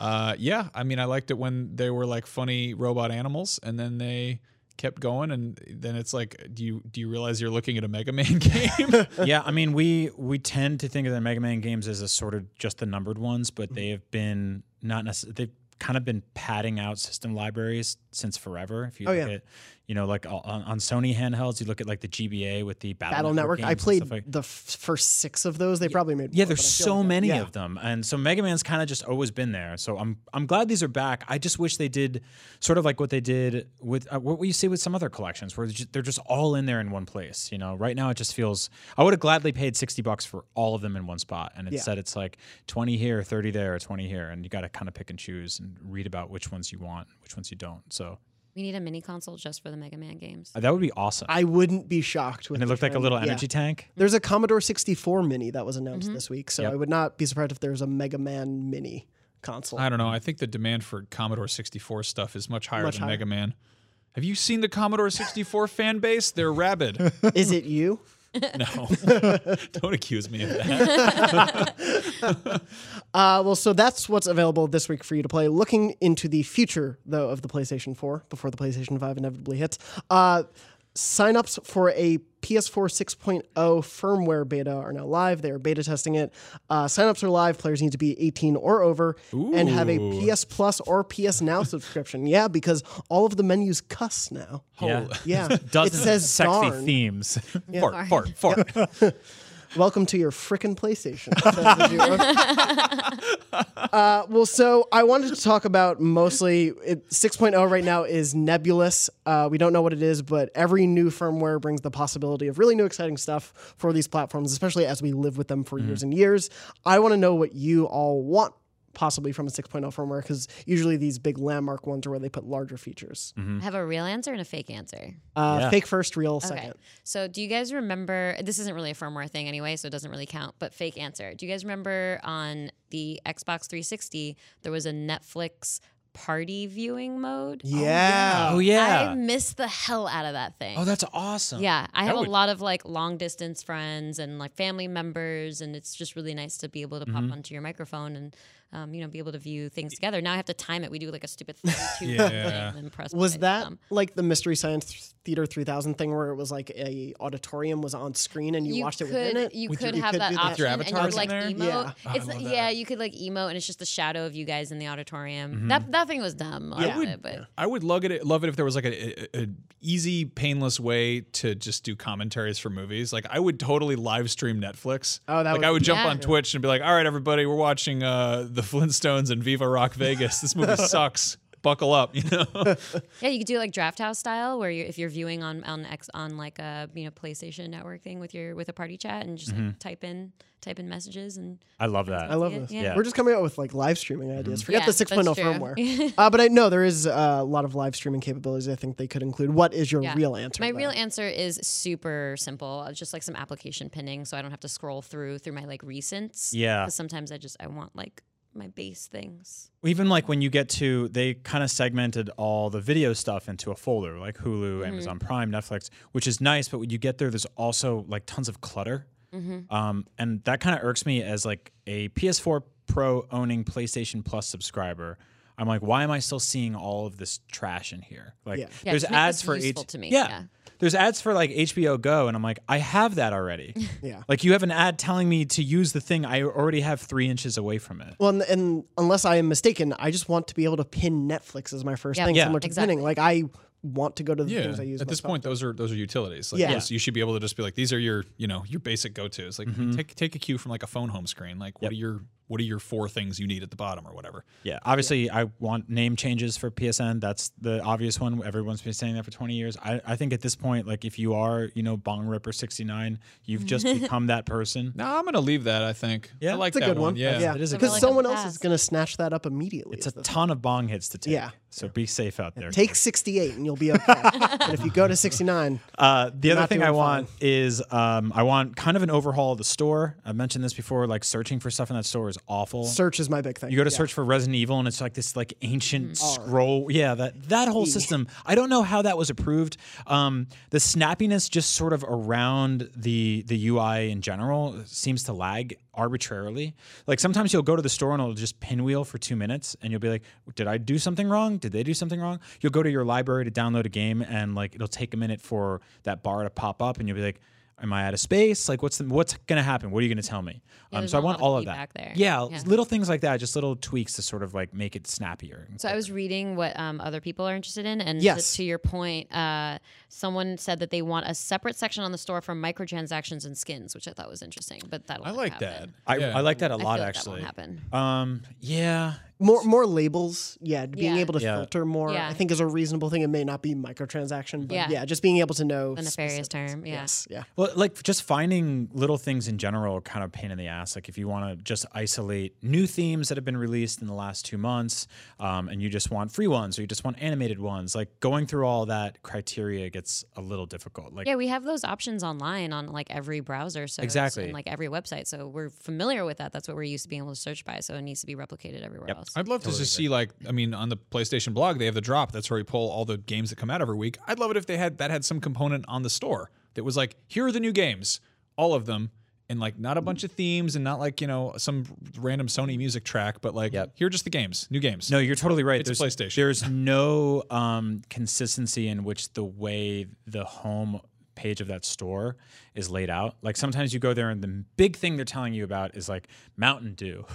Speaker 5: Uh, yeah, I mean I liked it when they were like funny robot animals, and then they kept going, and then it's like, do you do you realize you're looking at a Mega Man game?
Speaker 4: yeah, I mean, we we tend to think of the Mega Man games as a sort of just the numbered ones, but they have been not necessarily. They've kind of been padding out system libraries since forever. If you
Speaker 3: Oh,
Speaker 4: look
Speaker 3: yeah.
Speaker 4: at, you know, like on, on Sony handhelds, you look at like the GBA with the Battle,
Speaker 3: Battle Network. I played
Speaker 4: like-
Speaker 3: the f- first six of those. They probably made
Speaker 4: yeah,
Speaker 3: more,
Speaker 4: there's
Speaker 3: but I feel
Speaker 4: so
Speaker 3: like-
Speaker 4: many
Speaker 3: yeah.
Speaker 4: of them, and so Mega Man's kind of just always been there. So I'm I'm glad these are back. I just wish they did sort of like what they did with uh, what you see with some other collections, where they're just, they're just all in there in one place. You know, right now it just feels. I would have gladly paid sixty bucks for all of them in one spot, and
Speaker 3: Yeah.
Speaker 4: instead it's like twenty here, thirty there, twenty here, and you got to kind of pick and choose and read about which ones you want, which ones you don't. So
Speaker 6: we need a mini console just for the Mega Man games.
Speaker 4: uh, that would be awesome.
Speaker 3: I wouldn't be shocked with.
Speaker 4: and it looked like a
Speaker 3: trend.
Speaker 4: little
Speaker 3: Yeah.
Speaker 4: energy tank.
Speaker 3: There's a Commodore 64 Mini that was announced this week, so
Speaker 4: Yep.
Speaker 3: I would not be surprised if there's a Mega Man Mini console.
Speaker 5: I don't know. I think the demand for Commodore 64 stuff is much higher
Speaker 3: Much
Speaker 5: than
Speaker 3: higher.
Speaker 5: Mega Man. Have you seen the Commodore 64 fan base? They're rabid.
Speaker 3: Is it you?
Speaker 5: No, don't accuse me of that.
Speaker 3: Uh, well, so that's what's available this week for you to play. Looking into the future, though, of the PlayStation 4 before the PlayStation 5 inevitably hits. Uh, signups for a PS4 6.0 firmware beta are now live. They are beta testing it. Uh, signups are live. Players need to be 18 or over and have a PS Plus or PS Now subscription. Yeah, because all of the menus cuss now.
Speaker 4: Yeah.
Speaker 3: Yeah, it says
Speaker 4: sexy
Speaker 3: darn.
Speaker 4: themes.
Speaker 5: Fart, fart, fart.
Speaker 3: Welcome to your frickin' PlayStation. says the viewer. uh, well, so I wanted to talk about mostly it, 6.0 right now is nebulous. Uh, we don't know what it is, but every new firmware brings the possibility of really new exciting stuff for these platforms, especially as we live with them for years and years. I want to know what you all want possibly from a 6.0 firmware because usually these big landmark ones are where they put larger features.
Speaker 6: I have a real answer and a fake answer.
Speaker 3: Uh,
Speaker 4: Yeah.
Speaker 3: Fake first, real
Speaker 6: Okay.
Speaker 3: second.
Speaker 6: So, do you guys remember? This isn't really a firmware thing anyway, so it doesn't really count. But fake answer. Do you guys remember on the Xbox 360 there was a Netflix party viewing mode?
Speaker 3: Yeah.
Speaker 4: Oh yeah.
Speaker 6: I missed the hell out of that thing.
Speaker 4: oh, that's awesome.
Speaker 6: Yeah, I have
Speaker 5: would-
Speaker 6: a lot of like long distance friends and like family members, and it's just really nice to be able to pop
Speaker 5: Mm-hmm.
Speaker 6: onto your microphone and um, you know be able to view things together. Now I have to time it. We do like a stupid 32
Speaker 5: Yeah.
Speaker 6: thing and then press
Speaker 3: Was that
Speaker 6: Um,
Speaker 3: like the Mystery Science Theater 3000 thing where it was like a auditorium was on screen and you, watched it
Speaker 6: could,
Speaker 3: within it?
Speaker 6: You
Speaker 3: Would
Speaker 6: could
Speaker 3: you
Speaker 6: have
Speaker 3: could
Speaker 6: that
Speaker 3: do
Speaker 6: option,
Speaker 5: your
Speaker 6: and you
Speaker 5: avatars
Speaker 6: could like
Speaker 5: there?
Speaker 6: emote.
Speaker 3: Yeah.
Speaker 6: It's yeah, you could like emote, and it's just the shadow of you guys in the auditorium. That that thing was dumb. I
Speaker 3: Yeah.
Speaker 6: love it, but
Speaker 5: I would love it. Love it if there was like a, a, a easy, painless way to just do commentaries for movies. Like I would totally live stream Netflix.
Speaker 3: Oh, that
Speaker 5: like
Speaker 3: would
Speaker 5: I would jump
Speaker 6: Yeah.
Speaker 5: on Twitch and be like, "All right, everybody, we're watching uh, the Flintstones and Viva Rock Vegas. This movie sucks. Buckle up." You know.
Speaker 6: yeah, you could do like Draft House style, where you if you're viewing on on X on like a you know PlayStation Network thing with your with a party chat and just like, type in type in messages and
Speaker 4: I love that.
Speaker 3: I love
Speaker 6: Yeah,
Speaker 3: this.
Speaker 6: yeah.
Speaker 3: We're just coming out with like live streaming ideas. Forget
Speaker 6: Yeah,
Speaker 3: the 6.0 firmware. uh, but I know there is uh, a lot of live streaming capabilities I think they could include. What is your
Speaker 6: Yeah.
Speaker 3: real answer?
Speaker 6: My
Speaker 3: though?
Speaker 6: real answer is super simple. It's just like some application pinning, so I don't have to scroll through through my like recents.
Speaker 4: Yeah.
Speaker 6: Sometimes I just I want like my base things.
Speaker 4: Even like when you get to, they kind of segmented all the video stuff into a folder, like Hulu, Amazon Prime, Netflix, which is nice. But when you get there, there's also like tons of clutter, um, and that kind of irks me as like a PS4 Pro owning PlayStation Plus subscriber. I'm like, why am I still seeing all of this trash in here? Like,
Speaker 3: Yeah.
Speaker 6: Yeah,
Speaker 4: there's
Speaker 6: just
Speaker 4: ads for
Speaker 6: useful
Speaker 4: H-
Speaker 6: to me,
Speaker 4: Yeah.
Speaker 6: yeah.
Speaker 4: there's ads for like HBO Go, and I'm like, I have that already.
Speaker 3: Yeah.
Speaker 4: Like, you have an ad telling me to use the thing I already have three inches away from it.
Speaker 3: Well, and, and unless I am mistaken, I just want to be able to pin Netflix as my first
Speaker 6: Yeah.
Speaker 3: thing,
Speaker 6: Yeah,
Speaker 3: similar to
Speaker 6: exactly.
Speaker 3: pinning. Like I want to go to the
Speaker 5: Yeah.
Speaker 3: things I use.
Speaker 5: At this
Speaker 3: most
Speaker 5: point, those are those are utilities. Like
Speaker 3: Yeah.
Speaker 5: those- you should be able to just be like, these are your you know your basic go tos. Like
Speaker 3: Mm-hmm.
Speaker 5: take take a cue from like a phone home screen. Like what are your what are your four things you need at the bottom or whatever.
Speaker 4: Yeah, obviously, I want name changes for PSN. That's the obvious one. Everyone's been saying that for 20 years. I, I think at this point, like if you are, you know, Bong Ripper 69, you've just become that person.
Speaker 5: No, I'm gonna leave that. I think.
Speaker 4: Yeah.
Speaker 5: I like
Speaker 3: It's a
Speaker 5: that
Speaker 3: good one.
Speaker 5: Yeah.
Speaker 3: yeah.
Speaker 4: it is
Speaker 3: Because
Speaker 6: good one.
Speaker 3: someone else is going to snatch that up immediately.
Speaker 4: It's a
Speaker 3: the
Speaker 4: ton of bong hits to take.
Speaker 3: Yeah.
Speaker 4: So be safe out there.
Speaker 3: Take 68 and you'll be okay. but if you go to 69,
Speaker 4: Uh, the other thing I want is um, I want kind of an overhaul of the store. I've mentioned this before. Like searching for stuff in that store is awful.
Speaker 3: search is my big thing.
Speaker 4: You go to
Speaker 3: Yeah.
Speaker 4: search for Resident Evil, and it's like this like ancient
Speaker 3: Mm-hmm.
Speaker 4: scroll. Yeah, that that whole system. I don't know how that was approved. Um, the snappiness just sort of around the the UI in general seems to lag arbitrarily. Like sometimes you'll go to the store and it'll just pinwheel for two minutes, and you'll be like, "Did I do something wrong? Did they do something wrong?" You'll go to your library to download a game, and like it'll take a minute for that bar to pop up, and you'll be like. Am I out of space? Like, what's the, what's gonna happen? What are you gonna tell me?
Speaker 6: Yeah,
Speaker 4: um,
Speaker 6: there's
Speaker 4: so I want all of that.
Speaker 6: there.
Speaker 4: Yeah,
Speaker 6: Yeah.
Speaker 4: little things like that, just little tweaks to sort of like make it snappier.
Speaker 6: So I was reading what um, other people are interested in, and
Speaker 3: Yes.
Speaker 6: to, to your point, uh, someone said that they want a separate section on the store for microtransactions and skins, which I thought was interesting. But that
Speaker 5: I like that.
Speaker 4: I,
Speaker 5: Yeah.
Speaker 4: I like that a
Speaker 6: I
Speaker 4: lot
Speaker 6: feel like
Speaker 4: actually.
Speaker 6: That won't happen.
Speaker 4: Um, yeah,
Speaker 3: more more labels. Yeah, being
Speaker 6: Yeah.
Speaker 3: able to
Speaker 4: Yeah.
Speaker 3: filter more,
Speaker 6: Yeah.
Speaker 3: I think, is a reasonable thing. It may not be microtransaction, but yeah,
Speaker 6: Yeah.
Speaker 3: just being able to know
Speaker 6: The nefarious term, yeah.
Speaker 3: Yes, yeah.
Speaker 4: Well, like just finding little things in general are kind of pain in the ass. Like if you want to just isolate new themes that have been released in the last two months, um, and you just want free ones or you just want animated ones, like going through all that criteria gets a little difficult. Like
Speaker 6: Yeah, we have those options online on like every browser, so
Speaker 4: Exactly.
Speaker 6: and like every website. So we're familiar with that. That's what we're used to being able to search by. So it needs to be replicated everywhere else.
Speaker 5: I'd love to just see like I mean on the PlayStation blog they have the drop that's where we pull all the games that come out every week. I'd love it if they had that had some component on the store that was like here are the new games, all of them, and like not a bunch of themes and not like you know some random Sony music track, but like
Speaker 4: Yep.
Speaker 5: here are just the games, new games.
Speaker 4: No, you're totally right.
Speaker 5: It's
Speaker 4: there's,
Speaker 5: PlayStation.
Speaker 4: There's no um, consistency in which the way the home page of that store is laid out. Like sometimes you go there and the big thing they're telling you about is like Mountain Dew.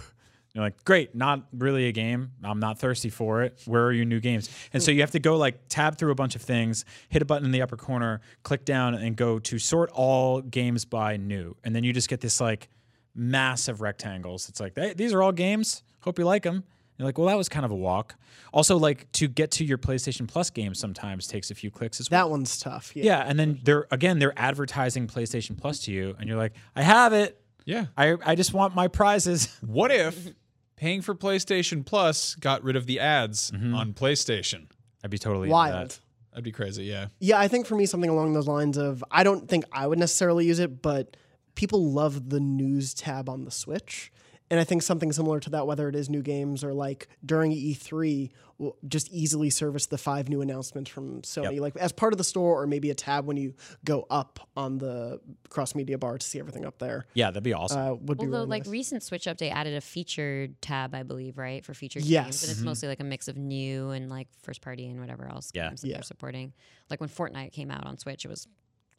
Speaker 4: You're like, great, not really a game. I'm not thirsty for it. Where are your new games? And so you have to go like tab through a bunch of things, hit a button in the upper corner, click down, and go to sort all games by new. And then you just get this like massive rectangles. It's like, hey, these are all games. Hope you like them. You're like, well, that was kind of a walk. Also, like to get to your PlayStation Plus games sometimes takes a few clicks as well.
Speaker 3: That one's tough. Yeah.
Speaker 4: Yeah, and then they're again they're advertising PlayStation Plus to you, and you're like, I have it.
Speaker 5: Yeah.
Speaker 4: I I just want my prizes.
Speaker 5: What if paying for PlayStation Plus got rid of the ads mm-hmm. on PlayStation?
Speaker 4: I'd be totally into
Speaker 3: Wild.
Speaker 4: that.
Speaker 5: That'd be crazy. Yeah.
Speaker 3: Yeah, I think for me, something along those lines of I don't think I would necessarily use it, but people love the news tab on the Switch. And I think something similar to that, whether it is new games or like during E3, will just easily service the five new announcements from Sony, like as part of the store, or maybe a tab when you go up on the cross media bar to see everything up there.
Speaker 4: Yeah, that'd be awesome.
Speaker 3: Uh, would be
Speaker 6: Although,
Speaker 3: really
Speaker 6: like
Speaker 3: nice.
Speaker 6: recent Switch update added a featured tab, I believe, right, for featured
Speaker 3: Yes.
Speaker 6: games, and it's mostly like a mix of new and like first party and whatever else
Speaker 4: Yeah.
Speaker 6: games that
Speaker 3: Yeah.
Speaker 6: they're supporting. Like when Fortnite came out on Switch, it was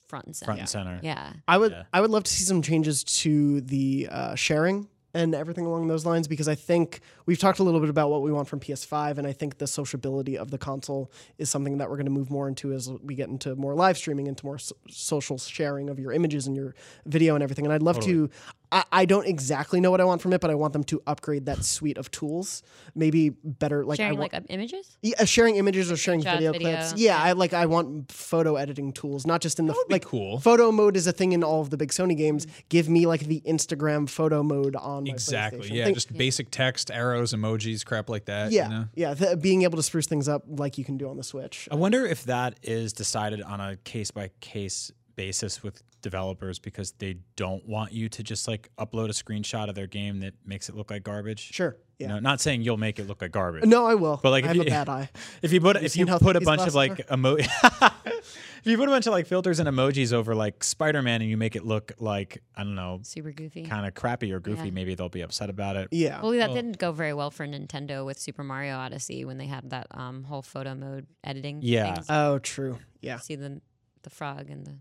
Speaker 6: front and center.
Speaker 4: Front and center.
Speaker 6: Yeah.
Speaker 3: I would
Speaker 4: Yeah.
Speaker 3: I would love to see some changes to the uh, sharing and everything along those lines because I think we've talked a little bit about what we want from PS5 and I think the sociability of the console is something that we're going to move more into as we get into more live streaming into more so- social sharing of your images and your video and everything and I'd love to I, I don't exactly know what I want from it but I want them to upgrade that suite of tools maybe better like I
Speaker 6: Sharing
Speaker 3: want
Speaker 6: like uh, images.
Speaker 3: yeah, sharing images or sharing
Speaker 6: Screenshot
Speaker 3: video,
Speaker 6: video,
Speaker 3: clips. Yeah,
Speaker 6: yeah.
Speaker 3: I like. I want photo editing tools, not just in the
Speaker 5: would be
Speaker 3: like.
Speaker 5: cool.
Speaker 3: Photo mode is a thing in all of the big Sony games. Give me like the Instagram photo mode on my
Speaker 5: Exactly.
Speaker 3: PlayStation.
Speaker 5: Yeah.
Speaker 3: Think-
Speaker 5: Just basic text, arrows, emojis, crap like that.
Speaker 3: yeah,
Speaker 5: You know?
Speaker 3: yeah. th- being able to spruce things up like you can do on the Switch.
Speaker 4: I wonder if that is decided on a case by case basis with developers because they don't want you to just like upload a screenshot of their game that makes it look like garbage.
Speaker 3: Sure.
Speaker 4: You
Speaker 3: Yeah.
Speaker 4: know, not saying you'll make it look like garbage.
Speaker 3: No, I will.
Speaker 4: But like,
Speaker 3: I
Speaker 4: if
Speaker 3: have
Speaker 4: you-
Speaker 3: a bad eye.
Speaker 4: If you put if
Speaker 3: seen
Speaker 4: you put a bunch of like emo if you put a bunch of like filters and emojis over like Spider-Man and you make it look like I don't know,
Speaker 6: Super goofy.
Speaker 4: kind of crappy or goofy,
Speaker 6: Yeah.
Speaker 4: maybe they'll be upset about it.
Speaker 3: Yeah.
Speaker 6: Well, that didn't go very well for Nintendo with Super Mario Odyssey when they had that um, whole photo mode editing.
Speaker 4: Yeah.
Speaker 6: things.
Speaker 3: Oh, true. Yeah.
Speaker 6: see the the frog and the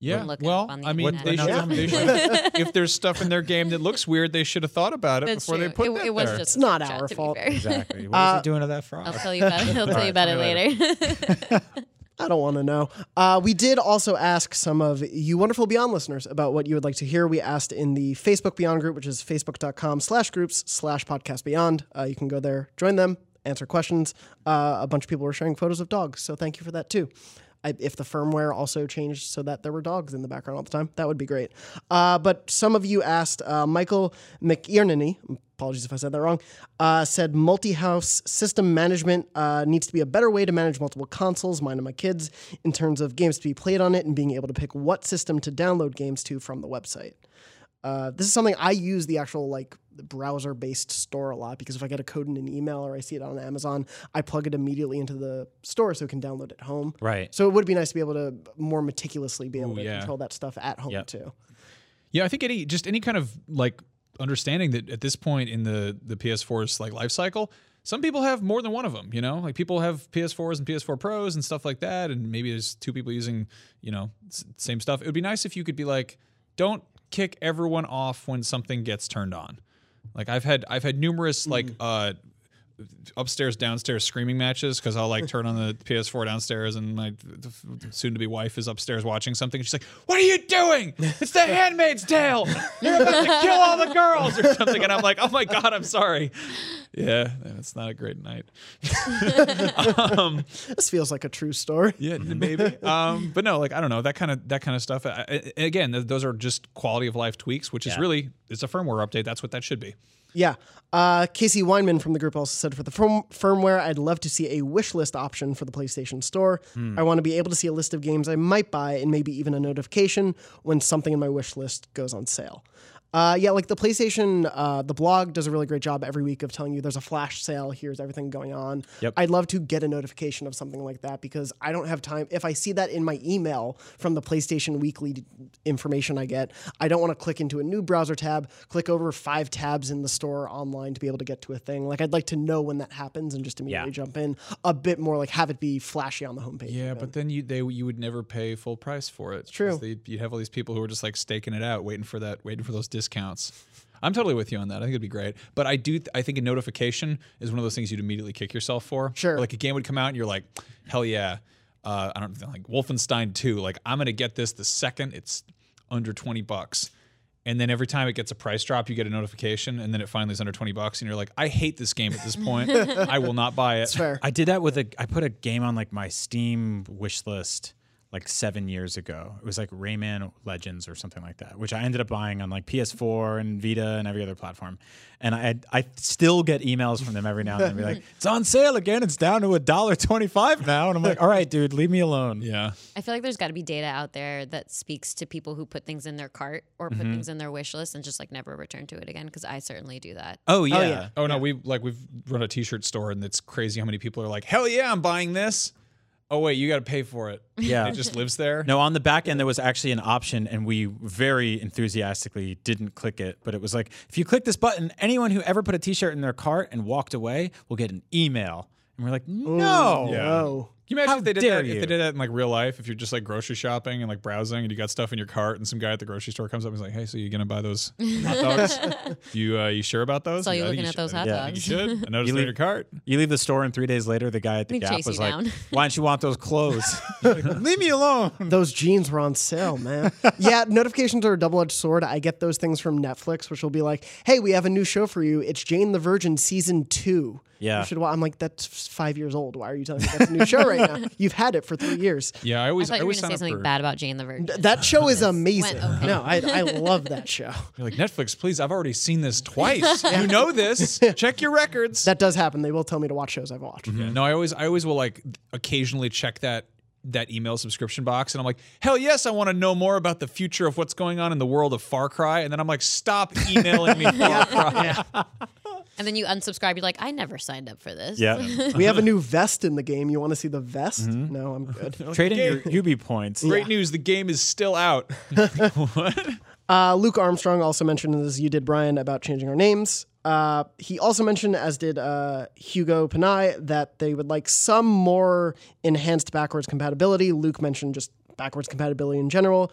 Speaker 5: Yeah.
Speaker 6: look
Speaker 5: Well,
Speaker 6: up on the
Speaker 5: I mean,
Speaker 6: internet.
Speaker 5: they
Speaker 3: Yeah.
Speaker 5: should, they should, if there's stuff in their game that looks weird, they should have thought about it
Speaker 6: That's
Speaker 5: before
Speaker 6: true.
Speaker 5: they put
Speaker 6: it,
Speaker 5: that
Speaker 6: it was
Speaker 5: there.
Speaker 6: just
Speaker 3: It's not our fault.
Speaker 4: Exactly. What was
Speaker 3: Uh,
Speaker 4: he doing to that frog?
Speaker 6: I'll tell you about it. He'll tell you about it later.
Speaker 3: I don't want to know. Uh, we did also ask some of you wonderful Beyond listeners about what you would like to hear. We asked in the Facebook Beyond group, which is facebook.com slash groups slash podcast beyond. Uh, you can go there, join them, answer questions. Uh, a bunch of people were sharing photos of dogs, so thank you for that too. I, if the firmware also changed so that there were dogs in the background all the time, that would be great. Uh, but some of you asked, uh, Michael McIernany, apologies if I said that wrong, uh, said multi house system management uh, needs to be a better way to manage multiple consoles, mine and my kids, in terms of games to be played on it and being able to pick what system to download games to from the website. Uh, this is something I use the actual like browser based store a lot because if I get a code in an email or I see it on Amazon, I plug it immediately into the store so it can download it home.
Speaker 4: right.
Speaker 3: So it would be nice to be able to more meticulously be able
Speaker 5: Ooh,
Speaker 3: to
Speaker 5: yeah.
Speaker 3: control that stuff at home
Speaker 4: Yep.
Speaker 3: too.
Speaker 5: Yeah, I think any just any kind of like understanding that at this point in the the PS4's like life cycle, some people have more than one of them. You know, like people have PS4s and PS4 Pros and stuff like that, and maybe there's two people using you know same stuff. It would be nice if you could be like, don't kick everyone off when something gets turned on. Like I've had I've had numerous like uh upstairs downstairs screaming matches because I'll like turn on the PS4 downstairs and my soon to be wife is upstairs watching something. She's like, "What are you doing? It's the Handmaid's Tale. You're about to kill all the girls or something." And I'm like, "Oh my god, I'm sorry." Yeah, it's not a great night. um,
Speaker 3: This feels like a true story.
Speaker 5: yeah, maybe. Um, but no, like I don't know that kind of that kind of stuff. I, I, again, th- those are just quality of life tweaks, which is really it's a firmware update. That's what that should be.
Speaker 3: Yeah. Uh, Casey Weinman from the group also said for the firm- firmware, I'd love to see a wish list option for the PlayStation Store. I want to be able to see a list of games I might buy and maybe even a notification when something in my wish list goes on sale. Uh, yeah, like the PlayStation, uh, the blog does a really great job every week of telling you there's a flash sale. Here's everything going on.
Speaker 4: Yep.
Speaker 3: I'd love to get a notification of something like that because I don't have time. If I see that in my email from the PlayStation Weekly information I get, I don't want to click into a new browser tab, click over five tabs in the store online to be able to get to a thing. Like I'd like to know when that happens and just immediately
Speaker 4: Yeah.
Speaker 3: jump in. A bit more like have it be flashy on the homepage.
Speaker 5: Yeah, but then you they you would never pay full price for it.
Speaker 3: true.
Speaker 5: 'Cause they- You'd have all these people who are just like staking it out, waiting for that, waiting for those discounts. I'm totally with you on that. I think it'd be great. But I do. I think a notification is one of those things you'd immediately kick yourself for.
Speaker 3: Sure.
Speaker 5: Like a game would come out and you're like, hell yeah. Uh, I don't know, like Wolfenstein 2. Like I'm gonna get this the second it's under 20 bucks. And then every time it gets a price drop, you get a notification, and then it finally is under 20 bucks, and you're like, I hate this game at this point. I will not buy it.
Speaker 3: It's fair.
Speaker 4: I did that with a. I put a game on like my Steam wish list like seven years ago. It was like Rayman Legends or something like that, which I ended up buying on like PS4 and Vita and every other platform. And I I still get emails from them every now and then, be like, "It's on sale again. It's down to a dollar twenty-five now." And I'm like, "All right, dude, leave me alone."
Speaker 5: Yeah.
Speaker 6: I feel like there's got to be data out there that speaks to people who put things in their cart or put
Speaker 5: Mm-hmm.
Speaker 6: things in their wish list and just like never return to it again because I certainly do that.
Speaker 4: Oh yeah.
Speaker 3: yeah.
Speaker 5: Oh no, we like we've run a t-shirt store and it's crazy how many people are like, "Hell yeah, I'm buying this." Oh wait, you got to pay for it.
Speaker 4: Yeah.
Speaker 5: it just lives there.
Speaker 4: No, on the back end there was actually an option, and we very enthusiastically didn't click it. But it was like, if you click this button, anyone who ever put a T-shirt in their cart and walked away will get an email. And we're like, no.
Speaker 3: Oh.
Speaker 5: Can you imagine
Speaker 4: How
Speaker 5: if they did
Speaker 4: dare
Speaker 5: that? If they did that in like real life, if you're just like grocery shopping and like browsing and you got stuff in your cart and some guy at the grocery store comes up and is like, "Hey, so you gonna buy those hot dogs? you uh, you sure about those?
Speaker 6: Saw you
Speaker 5: I think
Speaker 6: looking at
Speaker 5: should-
Speaker 6: those hot
Speaker 4: Yeah.
Speaker 5: I think
Speaker 6: dogs.
Speaker 5: You should. I noticed they're in
Speaker 4: leave-
Speaker 5: your cart.
Speaker 4: You leave the store, and three days later, the guy at the Gap
Speaker 6: chase
Speaker 4: was like,
Speaker 6: down.
Speaker 4: "Why don't you want those clothes? Like, leave me alone."
Speaker 3: Those jeans were on sale, man. yeah, notifications are a double edged sword. I get those things from Netflix, which will be like, hey, we have a new show for you. It's Jane the Virgin season two.
Speaker 4: Yeah.
Speaker 3: You should wa-" I'm like, that's five years old. Why are you telling me that's a new show right now? You've had it for three years.
Speaker 5: Yeah, I
Speaker 6: I
Speaker 5: always
Speaker 6: thought
Speaker 5: I
Speaker 6: you were
Speaker 5: always
Speaker 6: going to say something
Speaker 5: for.
Speaker 6: bad about Jane the Virgin.
Speaker 3: That show is amazing.
Speaker 6: okay.
Speaker 3: No, I, I love that show.
Speaker 5: You're like Netflix, please. I've already seen this twice. You know this. Check your records.
Speaker 3: That does happen. They will tell me to watch shows I've watched. Mm-hmm.
Speaker 5: Yeah, no, I always I always will like occasionally check that that email subscription box and I'm like, hell yes, I want to know more about the future of what's going on in the world of Far Cry. And then I'm like, stop emailing me Far Cry.
Speaker 6: And then you unsubscribe. You're like, I never signed up for this.
Speaker 4: Yeah,
Speaker 3: We have a new vest in the game. You want to see the vest?
Speaker 5: Mm-hmm.
Speaker 3: No, I'm good.
Speaker 4: trade in your UB points.
Speaker 5: Great news, the game is still out. what?
Speaker 3: Uh, Luke Armstrong also mentioned, as you did, Brian, about changing our names. Uh, he also mentioned, as did uh, Hugo Panay, that they would like some more enhanced backwards compatibility. Luke mentioned just backwards compatibility in general.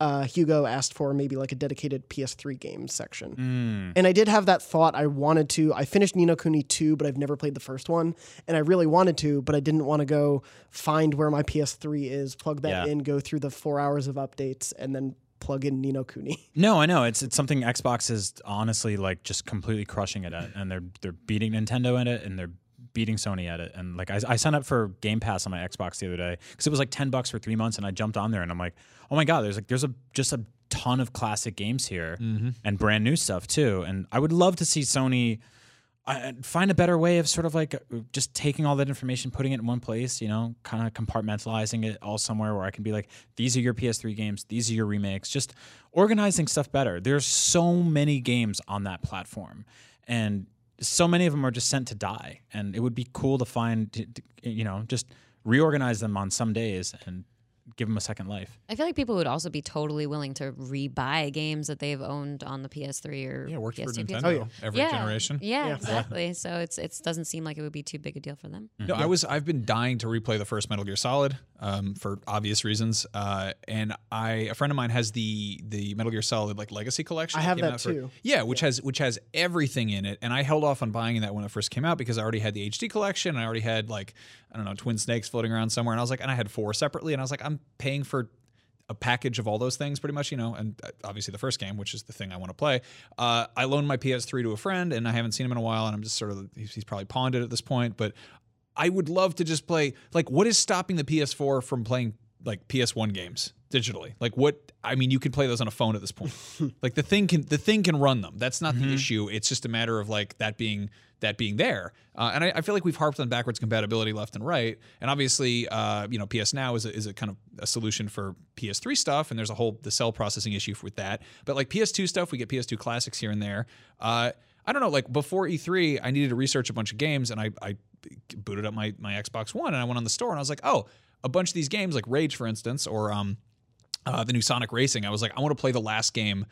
Speaker 3: Uh, Hugo asked for maybe like a dedicated PS3 games section. And I did have that thought. I wanted to. I finished Ni no Kuni 2, but I've never played the first one. And I really wanted to, but I didn't want to go find where my PS3 is, plug that
Speaker 4: Yeah.
Speaker 3: in, go through the four hours of updates, and then plug in Ni no Kuni.
Speaker 4: No, I know it's it's something Xbox is honestly like just completely crushing it at, and they're they're beating Nintendo in it, and they're beating Sony at it. And like I, I signed up for Game Pass on my Xbox the other day because it was like ten bucks for three months, and I jumped on there, and I'm like, oh my god, there's like there's a just a ton of classic games here and brand new stuff too. And I would love to see Sony. I find a better way of sort of like uh, just taking all that information, putting it in one place, you know, kind of compartmentalizing it all somewhere where I can be like, these are your PS3 games, these are your remakes, just organizing stuff better. There's so many games on that platform, and so many of them are just sent to die. And it would be cool to find, you know, just reorganize them on some days and give them a second life.
Speaker 6: I feel like people would also be totally willing to rebuy games that they've owned on the PS3 or
Speaker 5: Yeah, worked for
Speaker 6: PS2,
Speaker 5: Nintendo
Speaker 6: PS4.
Speaker 5: every
Speaker 6: yeah,
Speaker 5: generation.
Speaker 6: Yeah, exactly. So it's it doesn't seem like it would be too big a deal for them.
Speaker 5: No, I was. I've been dying to replay the first Metal Gear Solid um, for obvious reasons. Uh, and I, a friend of mine has the the Metal Gear Solid like Legacy Collection.
Speaker 3: I have
Speaker 5: came
Speaker 3: that
Speaker 5: out for-
Speaker 3: too.
Speaker 5: yeah, which has which has everything in it. And I held off on buying that when it first came out because I already had the HD collection. I already had like I don't know Twin Snakes floating around somewhere, and I was like, and I had four separately, and I was like, I'm paying for a package of all those things pretty much, you know, and uh, obviously the first game, which is the thing I want to play. Uh, I loaned my PS3 to a friend and I haven't seen him in a while and I'm just sort of, he's, he's probably pawned it at this point, but I would love to just play, like, what is stopping the PS4 from playing like PS1 games digitally. Like what I mean, you can play those on a phone at this point. like the thing can the thing can run them. That's not the issue. It's just a matter of like that being that being there. Uh, and I, I feel like we've harped on backwards compatibility left and right. And obviously, uh, you know, PS Now is a, is a kind of a solution for PS3 stuff, and there's a whole the cell processing issue with that. But like PS2 stuff, we get PS2 classics here and there. Uh, I don't know. Like before E3, I needed to research a bunch of games, and I, I booted up my my Xbox One, and I went on the store, and I was like, oh, a bunch of these games, like Rage, for instance, or um, uh, the new Sonic Racing. I was like, I want to play the last game,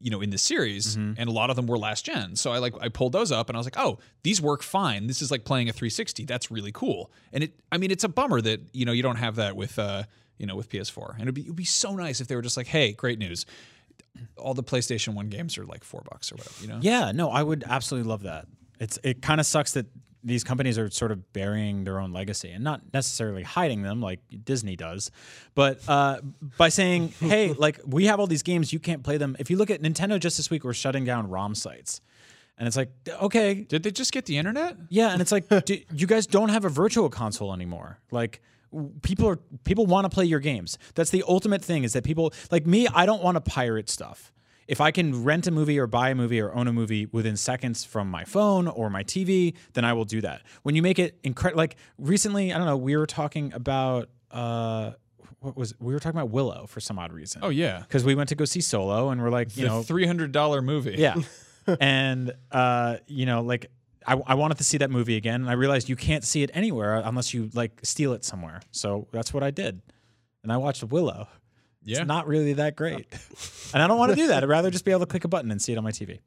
Speaker 5: you know, in this series, and a lot of them were last gen. So I like I pulled those up, and I was like, oh, these work fine. This is like playing a 360. That's really cool. And it, I mean, it's a bummer that you know you don't have that with uh, you know, with PS4. And it'd be it'd be so nice if they were just like, hey, great news. All the PlayStation One games are like four bucks or whatever, you know.
Speaker 4: Yeah, no, I would absolutely love that. It's it kind of sucks that these companies are sort of burying their own legacy and not necessarily hiding them like Disney does, but uh, by saying, "Hey, like we have all these games, you can't play them." If you look at Nintendo, just this week we're shutting down ROM sites, and it's like, okay,
Speaker 5: Did they just get the internet?
Speaker 4: yeah, and it's like d you guys don't have a virtual console anymore. Like people are people want to play your games. That's the ultimate thing is that people like me, I don't want to pirate stuff. If I can rent a movie or buy a movie or own a movie within seconds from my phone or my TV, then I will do that. When you make it incredible like recently, I don't know, we were talking about uh what was we were talking about Willow for some odd reason.
Speaker 5: Oh yeah,
Speaker 4: Because we went to go see Solo and we're like, you
Speaker 5: the
Speaker 4: know,
Speaker 5: three hundred dollar movie.
Speaker 4: yeah. and uh, you know, like I, I wanted to see that movie again, and I realized you can't see it anywhere unless you like steal it somewhere. So that's what I did, and I watched Willow.
Speaker 5: Yeah.
Speaker 4: It's not really that great, and I don't want to do that. I'd rather just be able to click a button and see it on my TV.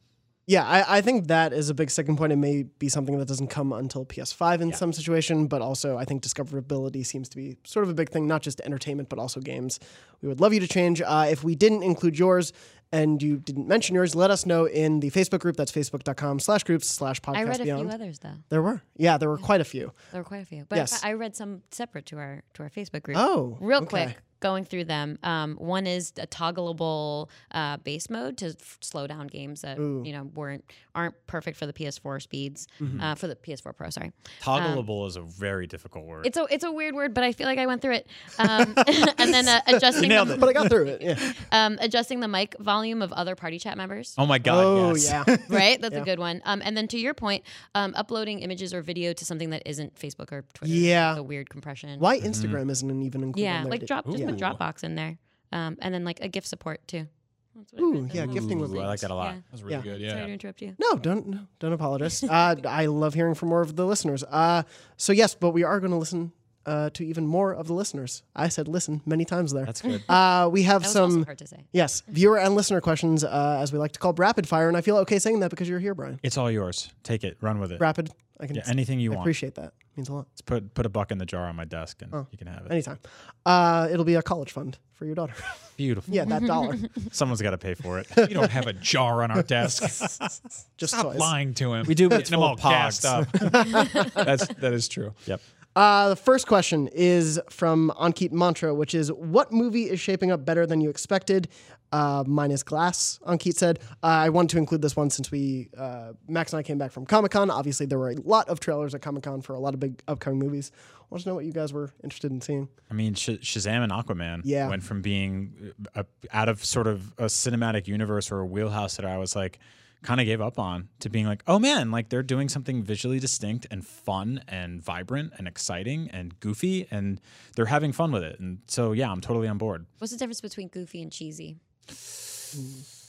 Speaker 3: Yeah, I, I think that is a big sticking point. It may be something that doesn't come until PS5 in some situation, but also I think discoverability seems to be sort of a big thing, not just entertainment, but also games. We would love you to change. Uh, if we didn't include yours and you didn't mention yours, let us know in the Facebook group. That's facebook.com slash groups slash podcast
Speaker 6: I read a
Speaker 3: beyond.
Speaker 6: few others though.
Speaker 3: There were. Yeah, there were quite a few.
Speaker 6: There were quite a few, but
Speaker 3: Yes.
Speaker 6: I I read some separate to our to our Facebook group.
Speaker 3: Oh,
Speaker 6: real
Speaker 3: okay.
Speaker 6: quick, going through them. Um, one is a toggleable uh, base mode to f- slow down games that you know weren't aren't perfect for the PS4 speeds
Speaker 3: Mm-hmm.
Speaker 6: uh, for the PS4 Pro. Sorry,
Speaker 4: Toggleable is a very difficult word.
Speaker 6: it's a it's a weird word, but I feel like I went through it. Um, and then uh, adjusting
Speaker 4: nailed
Speaker 6: the,
Speaker 3: But I got through it. Yeah.
Speaker 6: um, adjusting the mic volume of other party chat members.
Speaker 4: oh my god!
Speaker 3: Oh,
Speaker 4: yes.
Speaker 3: yeah.
Speaker 6: Right, that's a good one. Um, and then to your point, um, uploading images or video to something that isn't Facebook or Twitter.
Speaker 3: Yeah.
Speaker 6: the weird compression.
Speaker 3: Why Instagram isn't even included
Speaker 6: Yeah,
Speaker 3: in
Speaker 6: like drop just put Dropbox in there, um, and then like a gift support too. That's what
Speaker 3: Ooh,
Speaker 6: read
Speaker 3: yeah, gifting would
Speaker 4: Ooh,
Speaker 3: be
Speaker 4: I like that a lot.
Speaker 6: Yeah.
Speaker 5: That's really
Speaker 3: Yeah.
Speaker 5: good.
Speaker 6: Sorry
Speaker 5: Yeah.
Speaker 6: to interrupt you.
Speaker 3: No, don't no, don't apologize. uh, I love hearing from more of the listeners. Uh, so yes, but we are going to listen uh, to even more of the listeners. I said listen many times there.
Speaker 4: That's good.
Speaker 3: Uh, we have
Speaker 6: That was
Speaker 3: some
Speaker 6: also hard to say.
Speaker 3: yes viewer and listener questions, uh, as we like to call rapid fire, and I feel okay saying that because you're here, Brian.
Speaker 4: It's all yours. Take it. Run with it.
Speaker 3: Rapid. I can
Speaker 4: Yeah, anything you
Speaker 3: I
Speaker 4: want.
Speaker 3: appreciate that. Means a lot.
Speaker 4: Let's put put a buck in the jar on my desk, and
Speaker 3: Oh.
Speaker 4: you can have it.
Speaker 3: Anytime. Uh, it'll be a college fund for your daughter.
Speaker 4: Beautiful.
Speaker 3: yeah, that dollar.
Speaker 4: Someone's got to pay for it.
Speaker 5: We don't have a jar on our desk.
Speaker 3: Just
Speaker 5: Stop
Speaker 3: toys.
Speaker 5: lying to him.
Speaker 4: We do, it's
Speaker 5: all gassed up. That's that is true.
Speaker 4: Yep.
Speaker 3: Uh, the first question is from Ankit Mantra, which is What movie is shaping up better than you expected? Uh, mine is Glass, Ankit said. Uh, I wanted to include this one since we, uh, Max and I came back from Comic Con. Obviously, there were a lot of trailers at Comic Con for a lot of big upcoming movies. I want to know what you guys were interested in seeing.
Speaker 4: I mean, Sh- Shazam and Aquaman
Speaker 3: Yeah.
Speaker 4: went from being uh, out of sort of a cinematic universe or a wheelhouse that I was like kind of gave up on to being like, oh man, like they're doing something visually distinct and fun and vibrant and exciting and goofy and they're having fun with it. And so, yeah, I'm totally on board.
Speaker 6: What's the difference between goofy and cheesy?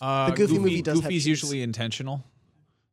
Speaker 5: Uh,
Speaker 3: The Goofy movie does have
Speaker 5: Goofy's
Speaker 3: cheese.
Speaker 5: usually intentional.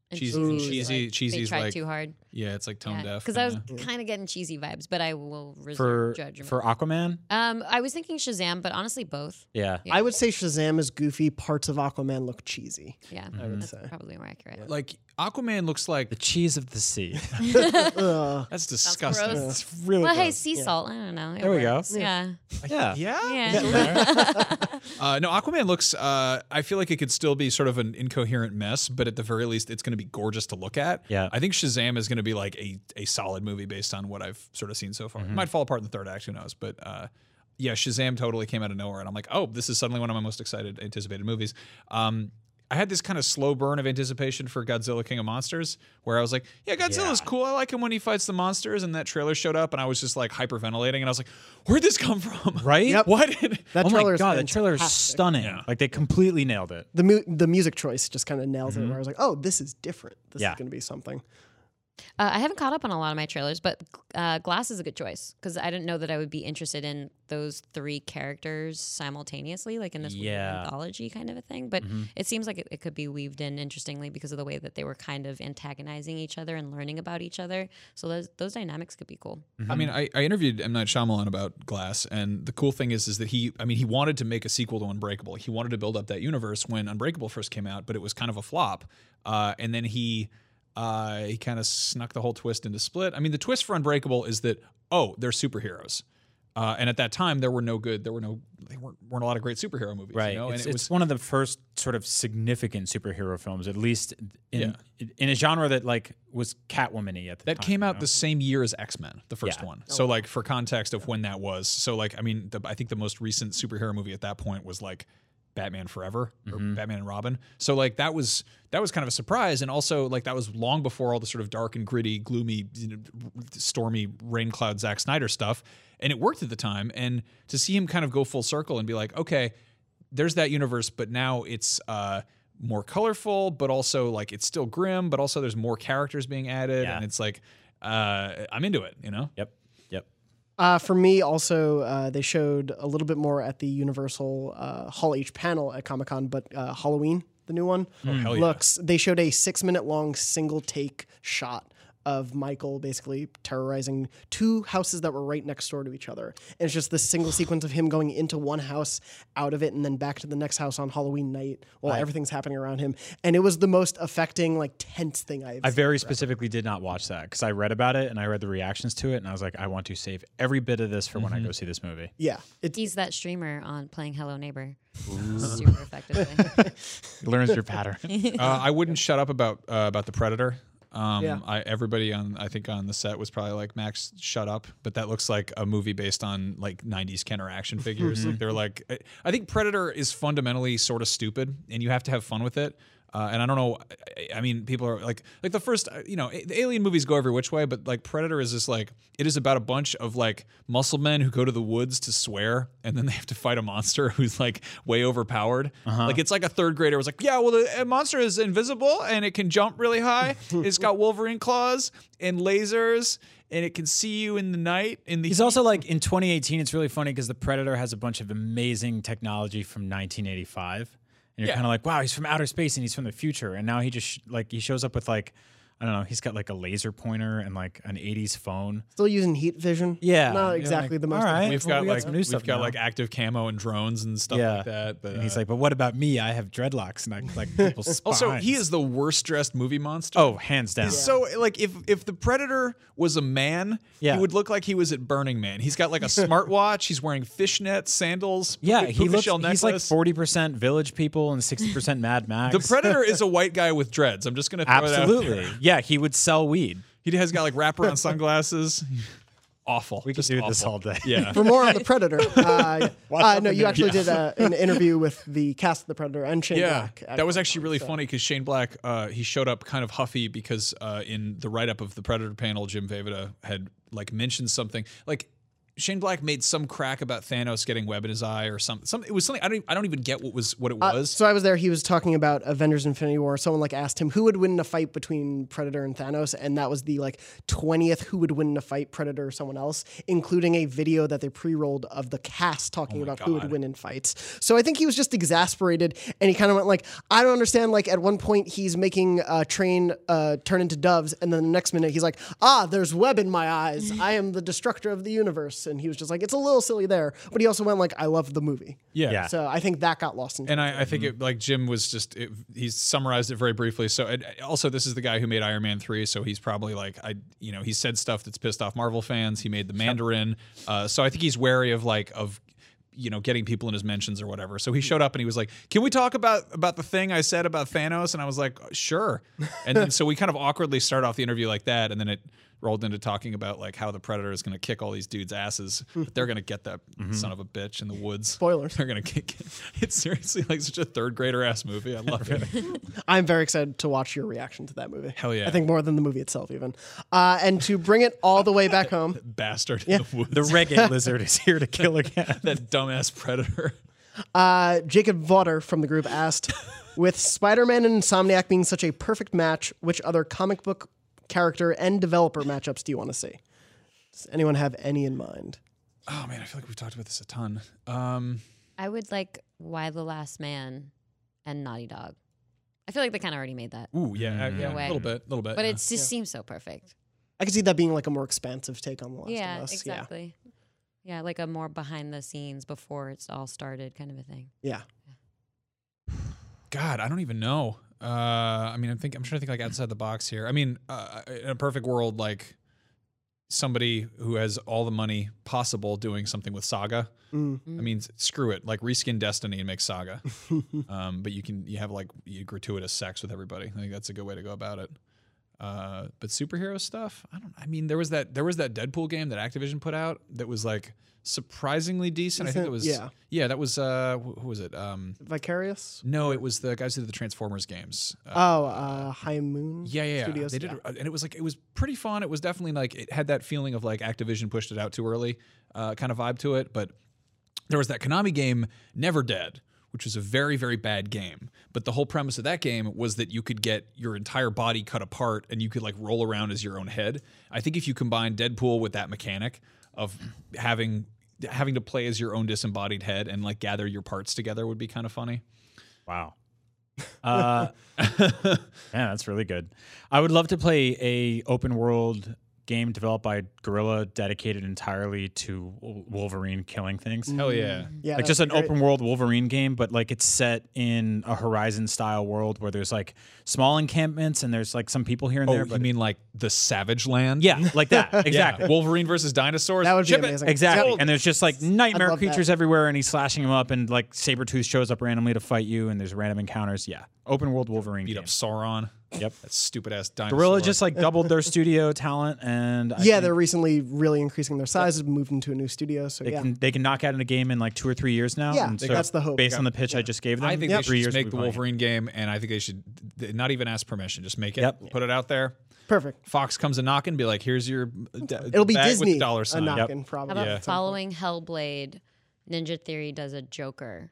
Speaker 6: And
Speaker 5: Cheesy-
Speaker 6: cheesy
Speaker 5: cheesy-
Speaker 6: like,
Speaker 5: cheesy
Speaker 6: They
Speaker 5: is
Speaker 6: tried
Speaker 5: like-
Speaker 6: too hard.
Speaker 5: Yeah, it's like tone deaf.
Speaker 6: Because I was
Speaker 5: kinda.
Speaker 6: getting cheesy vibes, but I will reserve
Speaker 4: For
Speaker 6: judgment.
Speaker 4: for Aquaman,
Speaker 6: um, I was thinking Shazam, but honestly, both.
Speaker 4: yeah.
Speaker 6: Yeah.
Speaker 3: I would say Shazam is goofy. Parts of Aquaman look cheesy.
Speaker 6: Yeah, I
Speaker 3: would
Speaker 6: that's
Speaker 3: say.
Speaker 6: probably more accurate.
Speaker 5: like Aquaman looks like
Speaker 4: The cheese of the sea.
Speaker 5: That's disgusting.
Speaker 6: gross.
Speaker 4: It's really
Speaker 6: well, hey, sea salt. I don't know. It
Speaker 4: There we go.
Speaker 6: works. Yeah.
Speaker 4: Yeah.
Speaker 5: Yeah.
Speaker 6: Yeah.
Speaker 5: Uh, no, Aquaman looks. Uh, I feel like it could still be sort of an incoherent mess, but at the very least, it's going to be gorgeous to look at.
Speaker 4: Yeah.
Speaker 5: I think Shazam is going to be like a a solid movie based on what I've sort of seen so far. It might fall apart in the third act, who knows? But uh, yeah, Shazam totally came out of nowhere, and I'm like, oh, this is suddenly one of my most excited anticipated movies. Um, I had this kind of slow burn of anticipation for Godzilla King of Monsters, where I was like, yeah, Godzilla's
Speaker 4: Yeah.
Speaker 5: cool. I like him when he fights the monsters. And that trailer showed up, and I was just like hyperventilating, and I was like, where'd this come from?
Speaker 4: Right?
Speaker 3: Yep.
Speaker 5: What?
Speaker 3: That
Speaker 4: oh
Speaker 3: trailer
Speaker 4: my
Speaker 3: is
Speaker 4: god, that trailer is stunning.
Speaker 5: Yeah.
Speaker 4: Like they completely nailed it.
Speaker 3: The mu- the music choice just kind of nails it. Where I was like, oh, this is different. This
Speaker 4: Yeah.
Speaker 3: is going to be something.
Speaker 6: Uh, I haven't caught up on a lot of my trailers, but uh, Glass is a good choice because I didn't know that I would be interested in those three characters simultaneously, like in this weird
Speaker 4: Yeah.
Speaker 6: anthology kind of a thing. But it seems like it, it could be weaved in interestingly because of the way that they were kind of antagonizing each other and learning about each other. So those those dynamics could be cool.
Speaker 5: I mean, I, I interviewed M Night Shyamalan about Glass, and the cool thing is, is that he, I mean, he wanted to make a sequel to Unbreakable. He wanted to build up that universe when Unbreakable first came out, but it was kind of a flop. Uh, and then he, uh, he kind of snuck the whole twist into Split. I mean, the twist for Unbreakable is that oh, they're superheroes. Uh, and at that time, there were no good, there were no, there weren't, weren't a lot of great superhero movies.
Speaker 4: Right.
Speaker 5: You know?
Speaker 4: it's,
Speaker 5: and it
Speaker 4: it's
Speaker 5: was,
Speaker 4: one of the first sort of significant superhero films, at least in
Speaker 5: Yeah.
Speaker 4: in a genre that like was Catwoman-y at the time.
Speaker 5: That
Speaker 4: time.
Speaker 5: came
Speaker 4: you
Speaker 5: out
Speaker 4: know?
Speaker 5: the same year as X Men, the first
Speaker 4: Yeah.
Speaker 5: one. So, like, for context of when that was, so like, I mean, the, I think the most recent superhero movie at that point was like Batman Forever or Batman and Robin. So, like, that was that was kind of a surprise, and also like that was long before all the sort of dark and gritty, gloomy, you know, stormy rain cloud Zack Snyder stuff, and it worked at the time. And to see him kind of go full circle and be like, okay, there's that universe, but now it's uh, more colorful, but also like it's still grim, but also there's more characters being added,
Speaker 4: Yeah.
Speaker 5: and it's like uh, I'm into it, you know.
Speaker 4: Yep.
Speaker 3: Uh, for me, also, uh, they showed a little bit more at the Universal uh, Hall H panel at Comic Con, but uh, Halloween, the new one,
Speaker 5: Oh, yeah.
Speaker 3: looks. They showed a six minute long single take shot of Michael basically terrorizing two houses that were right next door to each other. And it's just this single sequence of him going into one house, out of it, and then back to the next house on Halloween night while everything's happening around him. And it was the most affecting, like tense thing I've
Speaker 4: I
Speaker 3: seen.
Speaker 4: very specifically did not watch that because I read about it and I read the reactions to it and I was like, I want to save every bit of this for when I go see this movie.
Speaker 3: yeah, it,
Speaker 6: He's that streamer on playing Hello Neighbor super effectively.
Speaker 4: Learns your pattern.
Speaker 5: uh, I wouldn't shut up about uh, about the Predator. Um,
Speaker 3: Yeah.
Speaker 5: I, everybody on I think on the set was probably like Max, shut up. But that looks like a movie based on like '90s Kenner action figures. like they're like, I- I think Predator is fundamentally sort of stupid, and you have to have fun with it. Uh, and I don't know. I, I mean, people are like, like the first, uh, you know, the Alien movies go every which way, but like Predator is just like, it is about a bunch of like muscle men who go to the woods to swear, and then they have to fight a monster who's like way overpowered. Like it's like a third grader was like, yeah, well, the monster is invisible and it can jump really high. it's got Wolverine claws and lasers. And it can see you in the night. In the
Speaker 4: He's also like in 2018. It's really funny because the Predator has a bunch of amazing technology from 1985, and you're
Speaker 5: Yeah.
Speaker 4: kind of like, wow, he's from outer space and he's from the future. And now he just sh- like he shows up with like, I don't know, he's got like a laser pointer and like an 80s phone.
Speaker 3: still using heat vision.
Speaker 4: Yeah,
Speaker 3: not exactly
Speaker 4: like,
Speaker 3: the most.
Speaker 4: all right.
Speaker 5: we've
Speaker 4: well,
Speaker 5: got
Speaker 4: we got
Speaker 5: like
Speaker 4: some new
Speaker 5: we've
Speaker 4: stuff
Speaker 5: got
Speaker 4: now.
Speaker 5: like active camo and drones and stuff
Speaker 4: yeah,
Speaker 5: like that. But
Speaker 4: and he's
Speaker 5: uh,
Speaker 4: like, but what about me? I have dreadlocks and I like people's spines.
Speaker 5: also he is the worst dressed movie monster.
Speaker 4: oh, hands down.
Speaker 5: So like if if the predator was a man,
Speaker 4: Yeah.
Speaker 5: he would look like he was at Burning Man. He's got like a smartwatch. He's wearing fishnet sandals.
Speaker 4: yeah, he looks.
Speaker 5: shell
Speaker 4: He's like 40 percent Village People and 60 percent Mad Max.
Speaker 5: The predator is a white guy with dreads. I'm just gonna throw it out
Speaker 4: Absolutely.
Speaker 5: there.
Speaker 4: Yeah, he would sell weed.
Speaker 5: He has got like wraparound sunglasses. Awful.
Speaker 4: We could
Speaker 5: Just
Speaker 4: do this all day.
Speaker 5: Yeah.
Speaker 3: For more on the Predator, uh, uh, no, you
Speaker 4: Yeah.
Speaker 3: actually did uh an interview with the cast of the Predator and Shane
Speaker 5: Yeah,
Speaker 3: Black. at
Speaker 5: that was actually really
Speaker 3: so-
Speaker 5: funny because Shane Black, uh, he showed up kind of huffy because uh, in the write up of the Predator panel, Jim Vejvoda had like mentioned something like Shane Black made some crack about Thanos getting web in his eye or something. Some it was something I don't I don't even get what was what it
Speaker 3: Uh,
Speaker 5: was.
Speaker 3: so I was there. He was talking about Avengers: Infinity War. Someone like asked him who would win in a fight between Predator and Thanos, and that was the like twentieth who would win in a fight, Predator or someone else, including a video that they pre-rolled of the cast talking about who would win in fights. So I think he was just exasperated, and he kind of went like, "I don't understand." Like at one point, he's making a train uh, turn into doves, and then the next minute he's like, "Ah, there's web in my eyes. I am the destructor of the universe." And he was just like, "It's a little silly there," but he also went like, "I love the movie."
Speaker 5: yeah.
Speaker 4: Yeah.
Speaker 3: So I think that got lost in.
Speaker 5: And I, I think it like Jim was just it, he's summarized it very briefly. So and also this is the guy who made Iron Man three, so he's probably like I you know he said stuff that's pissed off Marvel fans. He made the Mandarin, uh, so I think he's wary of like of you know getting people in his mentions or whatever. So he showed up and he was like, "Can we talk about about the thing I said about Thanos?" And I was like, "Sure." And then so we kind of awkwardly start off the interview like that, and then it rolled into talking about like how the predator is going to kick all these dudes' asses, but they're going to get that son of a bitch in the woods.
Speaker 3: Spoilers.
Speaker 5: They're going to kick. It. It's seriously like such a third grader ass movie. I love it.
Speaker 3: I'm very excited to watch your reaction to that movie.
Speaker 5: Hell yeah.
Speaker 3: I think more than the movie itself, even. Uh, and to bring it all the way back home,
Speaker 5: Bastard in the woods.
Speaker 4: The reggae lizard is here to kill again.
Speaker 5: that dumbass predator.
Speaker 3: uh, Jacob Vauder from the group asked, with Spider-Man and Insomniac being such a perfect match, which other comic book character and developer matchups do you want to see? Does anyone have any in mind?
Speaker 5: Oh man, I feel like we've talked about this a ton. Um,
Speaker 6: I would like Y the Last Man and Naughty Dog. I feel like they kind of already made that,
Speaker 5: ooh, yeah,
Speaker 6: In
Speaker 5: yeah,
Speaker 6: a
Speaker 5: a little bit, a little bit.
Speaker 6: but
Speaker 5: yeah.
Speaker 6: it just seems so perfect.
Speaker 3: I could see that being like a more expansive take on The Last
Speaker 6: yeah,
Speaker 3: of Us.
Speaker 6: Yeah, exactly. Yeah. like a more behind the scenes before it's all started kind of a thing.
Speaker 3: Yeah.
Speaker 5: God, I don't even know. Uh, I mean, I'm think I'm trying to think like outside the box here. I mean, uh, in a perfect world, like somebody who has all the money possible doing something with Saga.
Speaker 3: Mm.
Speaker 5: I mean, screw it. Like reskin Destiny and make Saga. um, but you can you have like you gratuitous sex with everybody. I think that's a good way to go about it. Uh, but superhero stuff, I don't. I mean, there was that there was that Deadpool game that Activision put out that was like surprisingly decent. I think it was
Speaker 3: yeah.
Speaker 5: yeah. That was uh, who was it? Um,
Speaker 3: Vicarious?
Speaker 5: no, it was the guys who did the Transformers games. Uh,
Speaker 3: Oh, uh, High Moon
Speaker 5: yeah, yeah, yeah.
Speaker 3: Studios.
Speaker 5: They did,
Speaker 3: yeah.
Speaker 5: and it was like it was pretty fun. It was definitely like it had that feeling of like Activision pushed it out too early, uh, kind of vibe to it. But there was that Konami game, Never Dead, which was a very very bad game. But the whole premise of that game was that you could get your entire body cut apart and you could like roll around as your own head. I think if you combine Deadpool with that mechanic of having having to play as your own disembodied head and like gather your parts together would be kind of funny.
Speaker 4: Wow. Uh, man, that's really good. I would love to play a open world game developed by Guerrilla, dedicated entirely to Wolverine killing things.
Speaker 5: Hell yeah. Mm-hmm.
Speaker 3: Yeah,
Speaker 4: like just an
Speaker 3: great.
Speaker 4: open world Wolverine game, but like it's set in a Horizon style world where there's like small encampments and there's like some people here and
Speaker 5: Oh,
Speaker 4: there.
Speaker 5: you
Speaker 4: But
Speaker 5: mean like the Savage Land?
Speaker 4: yeah, like that
Speaker 5: Yeah,
Speaker 4: exactly.
Speaker 5: Wolverine versus dinosaurs.
Speaker 3: That would be
Speaker 5: Ship it.
Speaker 3: amazing.
Speaker 4: Exactly.
Speaker 3: Yep.
Speaker 4: And there's just like nightmare
Speaker 3: love that.
Speaker 4: creatures everywhere, and he's slashing them up, and like Sabretooth shows up randomly to fight you, and there's random encounters. Yeah. Open world Wolverine.
Speaker 5: Beat
Speaker 4: game.
Speaker 5: up Sauron.
Speaker 4: Yep.
Speaker 5: That stupid ass dinosaur.
Speaker 4: Guerrilla just like doubled their studio talent, and I
Speaker 3: yeah, they're recently really increasing their size, moved into a new studio. So
Speaker 4: they
Speaker 3: yeah,
Speaker 4: can they can knock out in a game in like two or three years now.
Speaker 3: Yeah,
Speaker 4: and so
Speaker 3: that's the hope.
Speaker 4: Based on the pitch I just gave them,
Speaker 5: I think
Speaker 3: Yep.
Speaker 5: they should
Speaker 4: three
Speaker 5: just
Speaker 4: years
Speaker 5: make the
Speaker 4: be fine.
Speaker 5: Wolverine game, and I think they should not even ask permission. Just make it.
Speaker 4: Yep.
Speaker 5: Put it out there.
Speaker 3: perfect.
Speaker 5: Fox comes a knocking, be like, "Here's your." d-
Speaker 3: It'll be
Speaker 5: bag with
Speaker 3: Disney
Speaker 5: the dollar
Speaker 3: a
Speaker 5: sign.
Speaker 3: knocking probably.
Speaker 6: How about
Speaker 5: Yeah.
Speaker 3: at some point.
Speaker 6: following Hellblade? Ninja Theory does a Joker,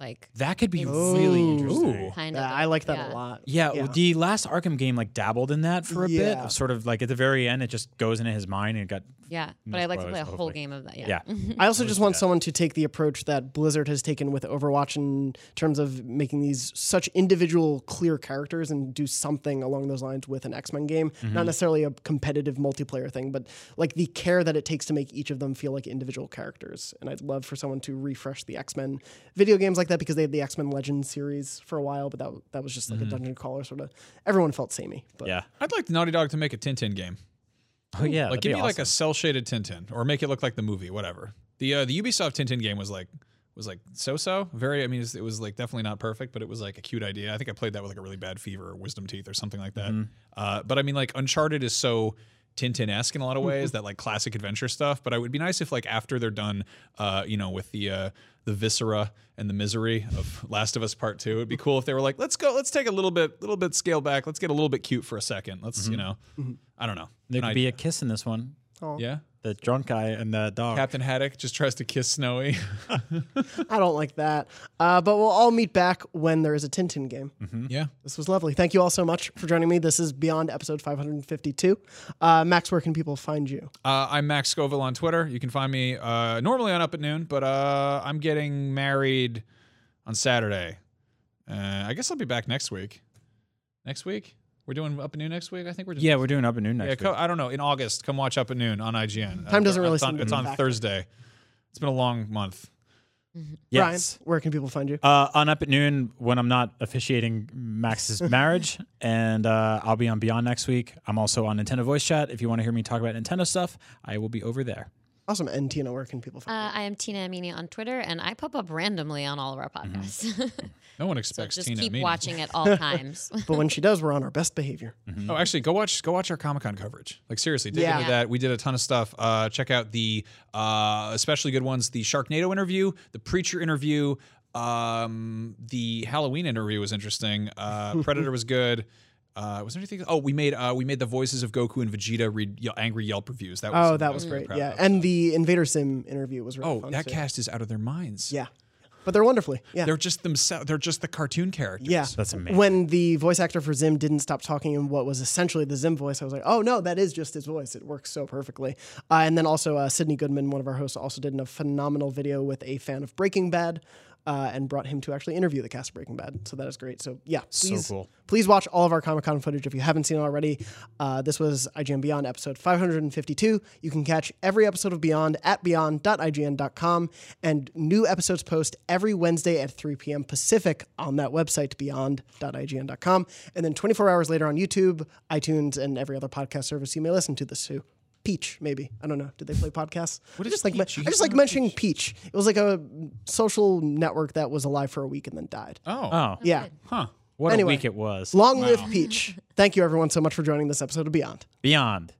Speaker 6: like
Speaker 4: That could be
Speaker 6: It's-
Speaker 4: really
Speaker 3: Ooh.
Speaker 4: interesting.
Speaker 6: kind
Speaker 3: Yeah,
Speaker 6: of.
Speaker 3: I like that
Speaker 6: yeah.
Speaker 3: a lot.
Speaker 4: Yeah,
Speaker 3: Yeah.
Speaker 4: the last Arkham game like dabbled in that for a bit.
Speaker 3: Yeah.
Speaker 4: Of sort of like at the very end, it just goes into his mind and it got
Speaker 6: Yeah, but I like to play a
Speaker 4: so
Speaker 6: whole game of that. Yeah.
Speaker 4: yeah.
Speaker 3: I also just want someone to take the approach that Blizzard has taken with Overwatch in terms of making these such individual, clear characters and do something along those lines with an X Men game.
Speaker 4: Mm-hmm.
Speaker 3: Not necessarily a competitive multiplayer thing, but like the care that it takes to make each of them feel like individual characters. And I'd love for someone to refresh the X Men video games like that because they had the X Men Legends series for a while, but that, that was just like a dungeon crawler sort of. Everyone felt samey. But
Speaker 4: Mm-hmm. yeah.
Speaker 5: I'd like the Naughty Dog to make a Tintin game.
Speaker 4: Oh yeah,
Speaker 5: like give
Speaker 4: be
Speaker 5: me like a
Speaker 4: awesome.
Speaker 5: cell shaded Tintin, or make it look like the movie, whatever. The uh, the Ubisoft Tintin game was like was like so so. Very, I mean, it was like definitely not perfect, but it was like a cute idea. I think I played that with like a really bad fever or wisdom teeth or something like that. Uh, but I mean, like Uncharted is so Tintin esque in a lot of ways, that like classic adventure stuff. But I would be nice if like after they're done, uh, you know, with the uh, the viscera and the misery of Last of Us Part Two, it'd be cool if they were like, let's go, let's take a little bit, little bit scale back, let's get a little bit cute for a second. Let's, you know, I don't know.
Speaker 4: There
Speaker 5: An
Speaker 4: could be a kiss in this one.
Speaker 5: Yeah.
Speaker 4: The drunk guy and the dog.
Speaker 5: Captain Haddock just tries to kiss Snowy.
Speaker 3: I don't like that. Uh, but we'll all meet back when there is a Tintin game.
Speaker 5: yeah.
Speaker 3: This was lovely. Thank you all so much for joining me. This is Beyond episode 552. Uh, Max, where can people find you?
Speaker 5: Uh, I'm Max Scoville on Twitter. You can find me uh, normally on Up at Noon, but uh, I'm getting married on Saturday. Uh, I guess I'll be back next week. Next week? We're doing Up at Noon next week? I think we're just.
Speaker 4: yeah, we're doing up and noon next
Speaker 5: Yeah,
Speaker 4: week.
Speaker 5: co- I don't know. In August, come watch Up at Noon on IGN.
Speaker 3: Time doesn't really
Speaker 5: it's on, It's on. Thursday. It's been a long month.
Speaker 4: yes.
Speaker 3: Brian, where can people find you?
Speaker 4: Uh, on up at noon when I'm not officiating Max's marriage, and uh, I'll be on Beyond next week. I'm also on Nintendo Voice Chat. If you want to hear me talk about Nintendo stuff, I will be over there.
Speaker 3: Awesome. And Tina, where can people find
Speaker 6: Uh, I am Tina Amini on Twitter, and I pop up randomly on all of our podcasts.
Speaker 5: No one
Speaker 6: so
Speaker 5: expects
Speaker 6: just
Speaker 5: Tina.
Speaker 6: keep
Speaker 5: Meany.
Speaker 6: watching at all times.
Speaker 3: But when she does, we're on our best behavior.
Speaker 5: Oh, actually, go watch go watch our Comic Con coverage. Like seriously, dig
Speaker 3: Yeah.
Speaker 5: into that. We did a ton of stuff. Uh, check out the uh, especially good ones: the Sharknado interview, the Preacher interview, um, the Halloween interview was interesting. Uh, Predator was good. Uh, was there anything? Oh, we made uh, we made the voices of Goku and Vegeta read ye- angry Yelp reviews. That was
Speaker 3: Oh, that was
Speaker 5: really
Speaker 3: great. Yeah.
Speaker 5: of.
Speaker 3: And the Invader Zim interview was really
Speaker 5: oh,
Speaker 3: fun.
Speaker 5: that
Speaker 3: too.
Speaker 5: cast is out of their minds.
Speaker 3: Yeah. But they're wonderfully. Yeah.
Speaker 5: they're just themselves. They're just the cartoon characters.
Speaker 3: yeah.
Speaker 4: That's amazing.
Speaker 3: When the voice actor for Zim didn't stop talking in what was essentially the Zim voice, I was like, oh no, that is just his voice. It works so perfectly. Uh, and then also, uh, Sydney Goodman, one of our hosts, also did a phenomenal video with a fan of Breaking Bad. Uh, and brought him to actually interview the cast of Breaking Bad. So that is great. So yeah, please,
Speaker 4: cool.
Speaker 3: please watch all of our Comic Con footage if you haven't seen it already. Uh, this was IGN Beyond episode 552. You can catch every episode of Beyond at beyond.ign.com, and new episodes post every Wednesday at 3 p.m. Pacific on that website, beyond.ign.com. And then 24 hours later on YouTube, iTunes, and every other podcast service you may listen to this to. Peach, maybe. I don't know. Did they play podcasts? I just like I just like mentioning Peach. It was like a social network that was alive for a week and then died.
Speaker 5: Oh.
Speaker 4: oh,
Speaker 3: Yeah.
Speaker 5: Huh.
Speaker 4: what
Speaker 3: Anyway.
Speaker 4: a week it was.
Speaker 3: Long live Peach. Thank you everyone so much for joining this episode of Beyond.
Speaker 4: Beyond.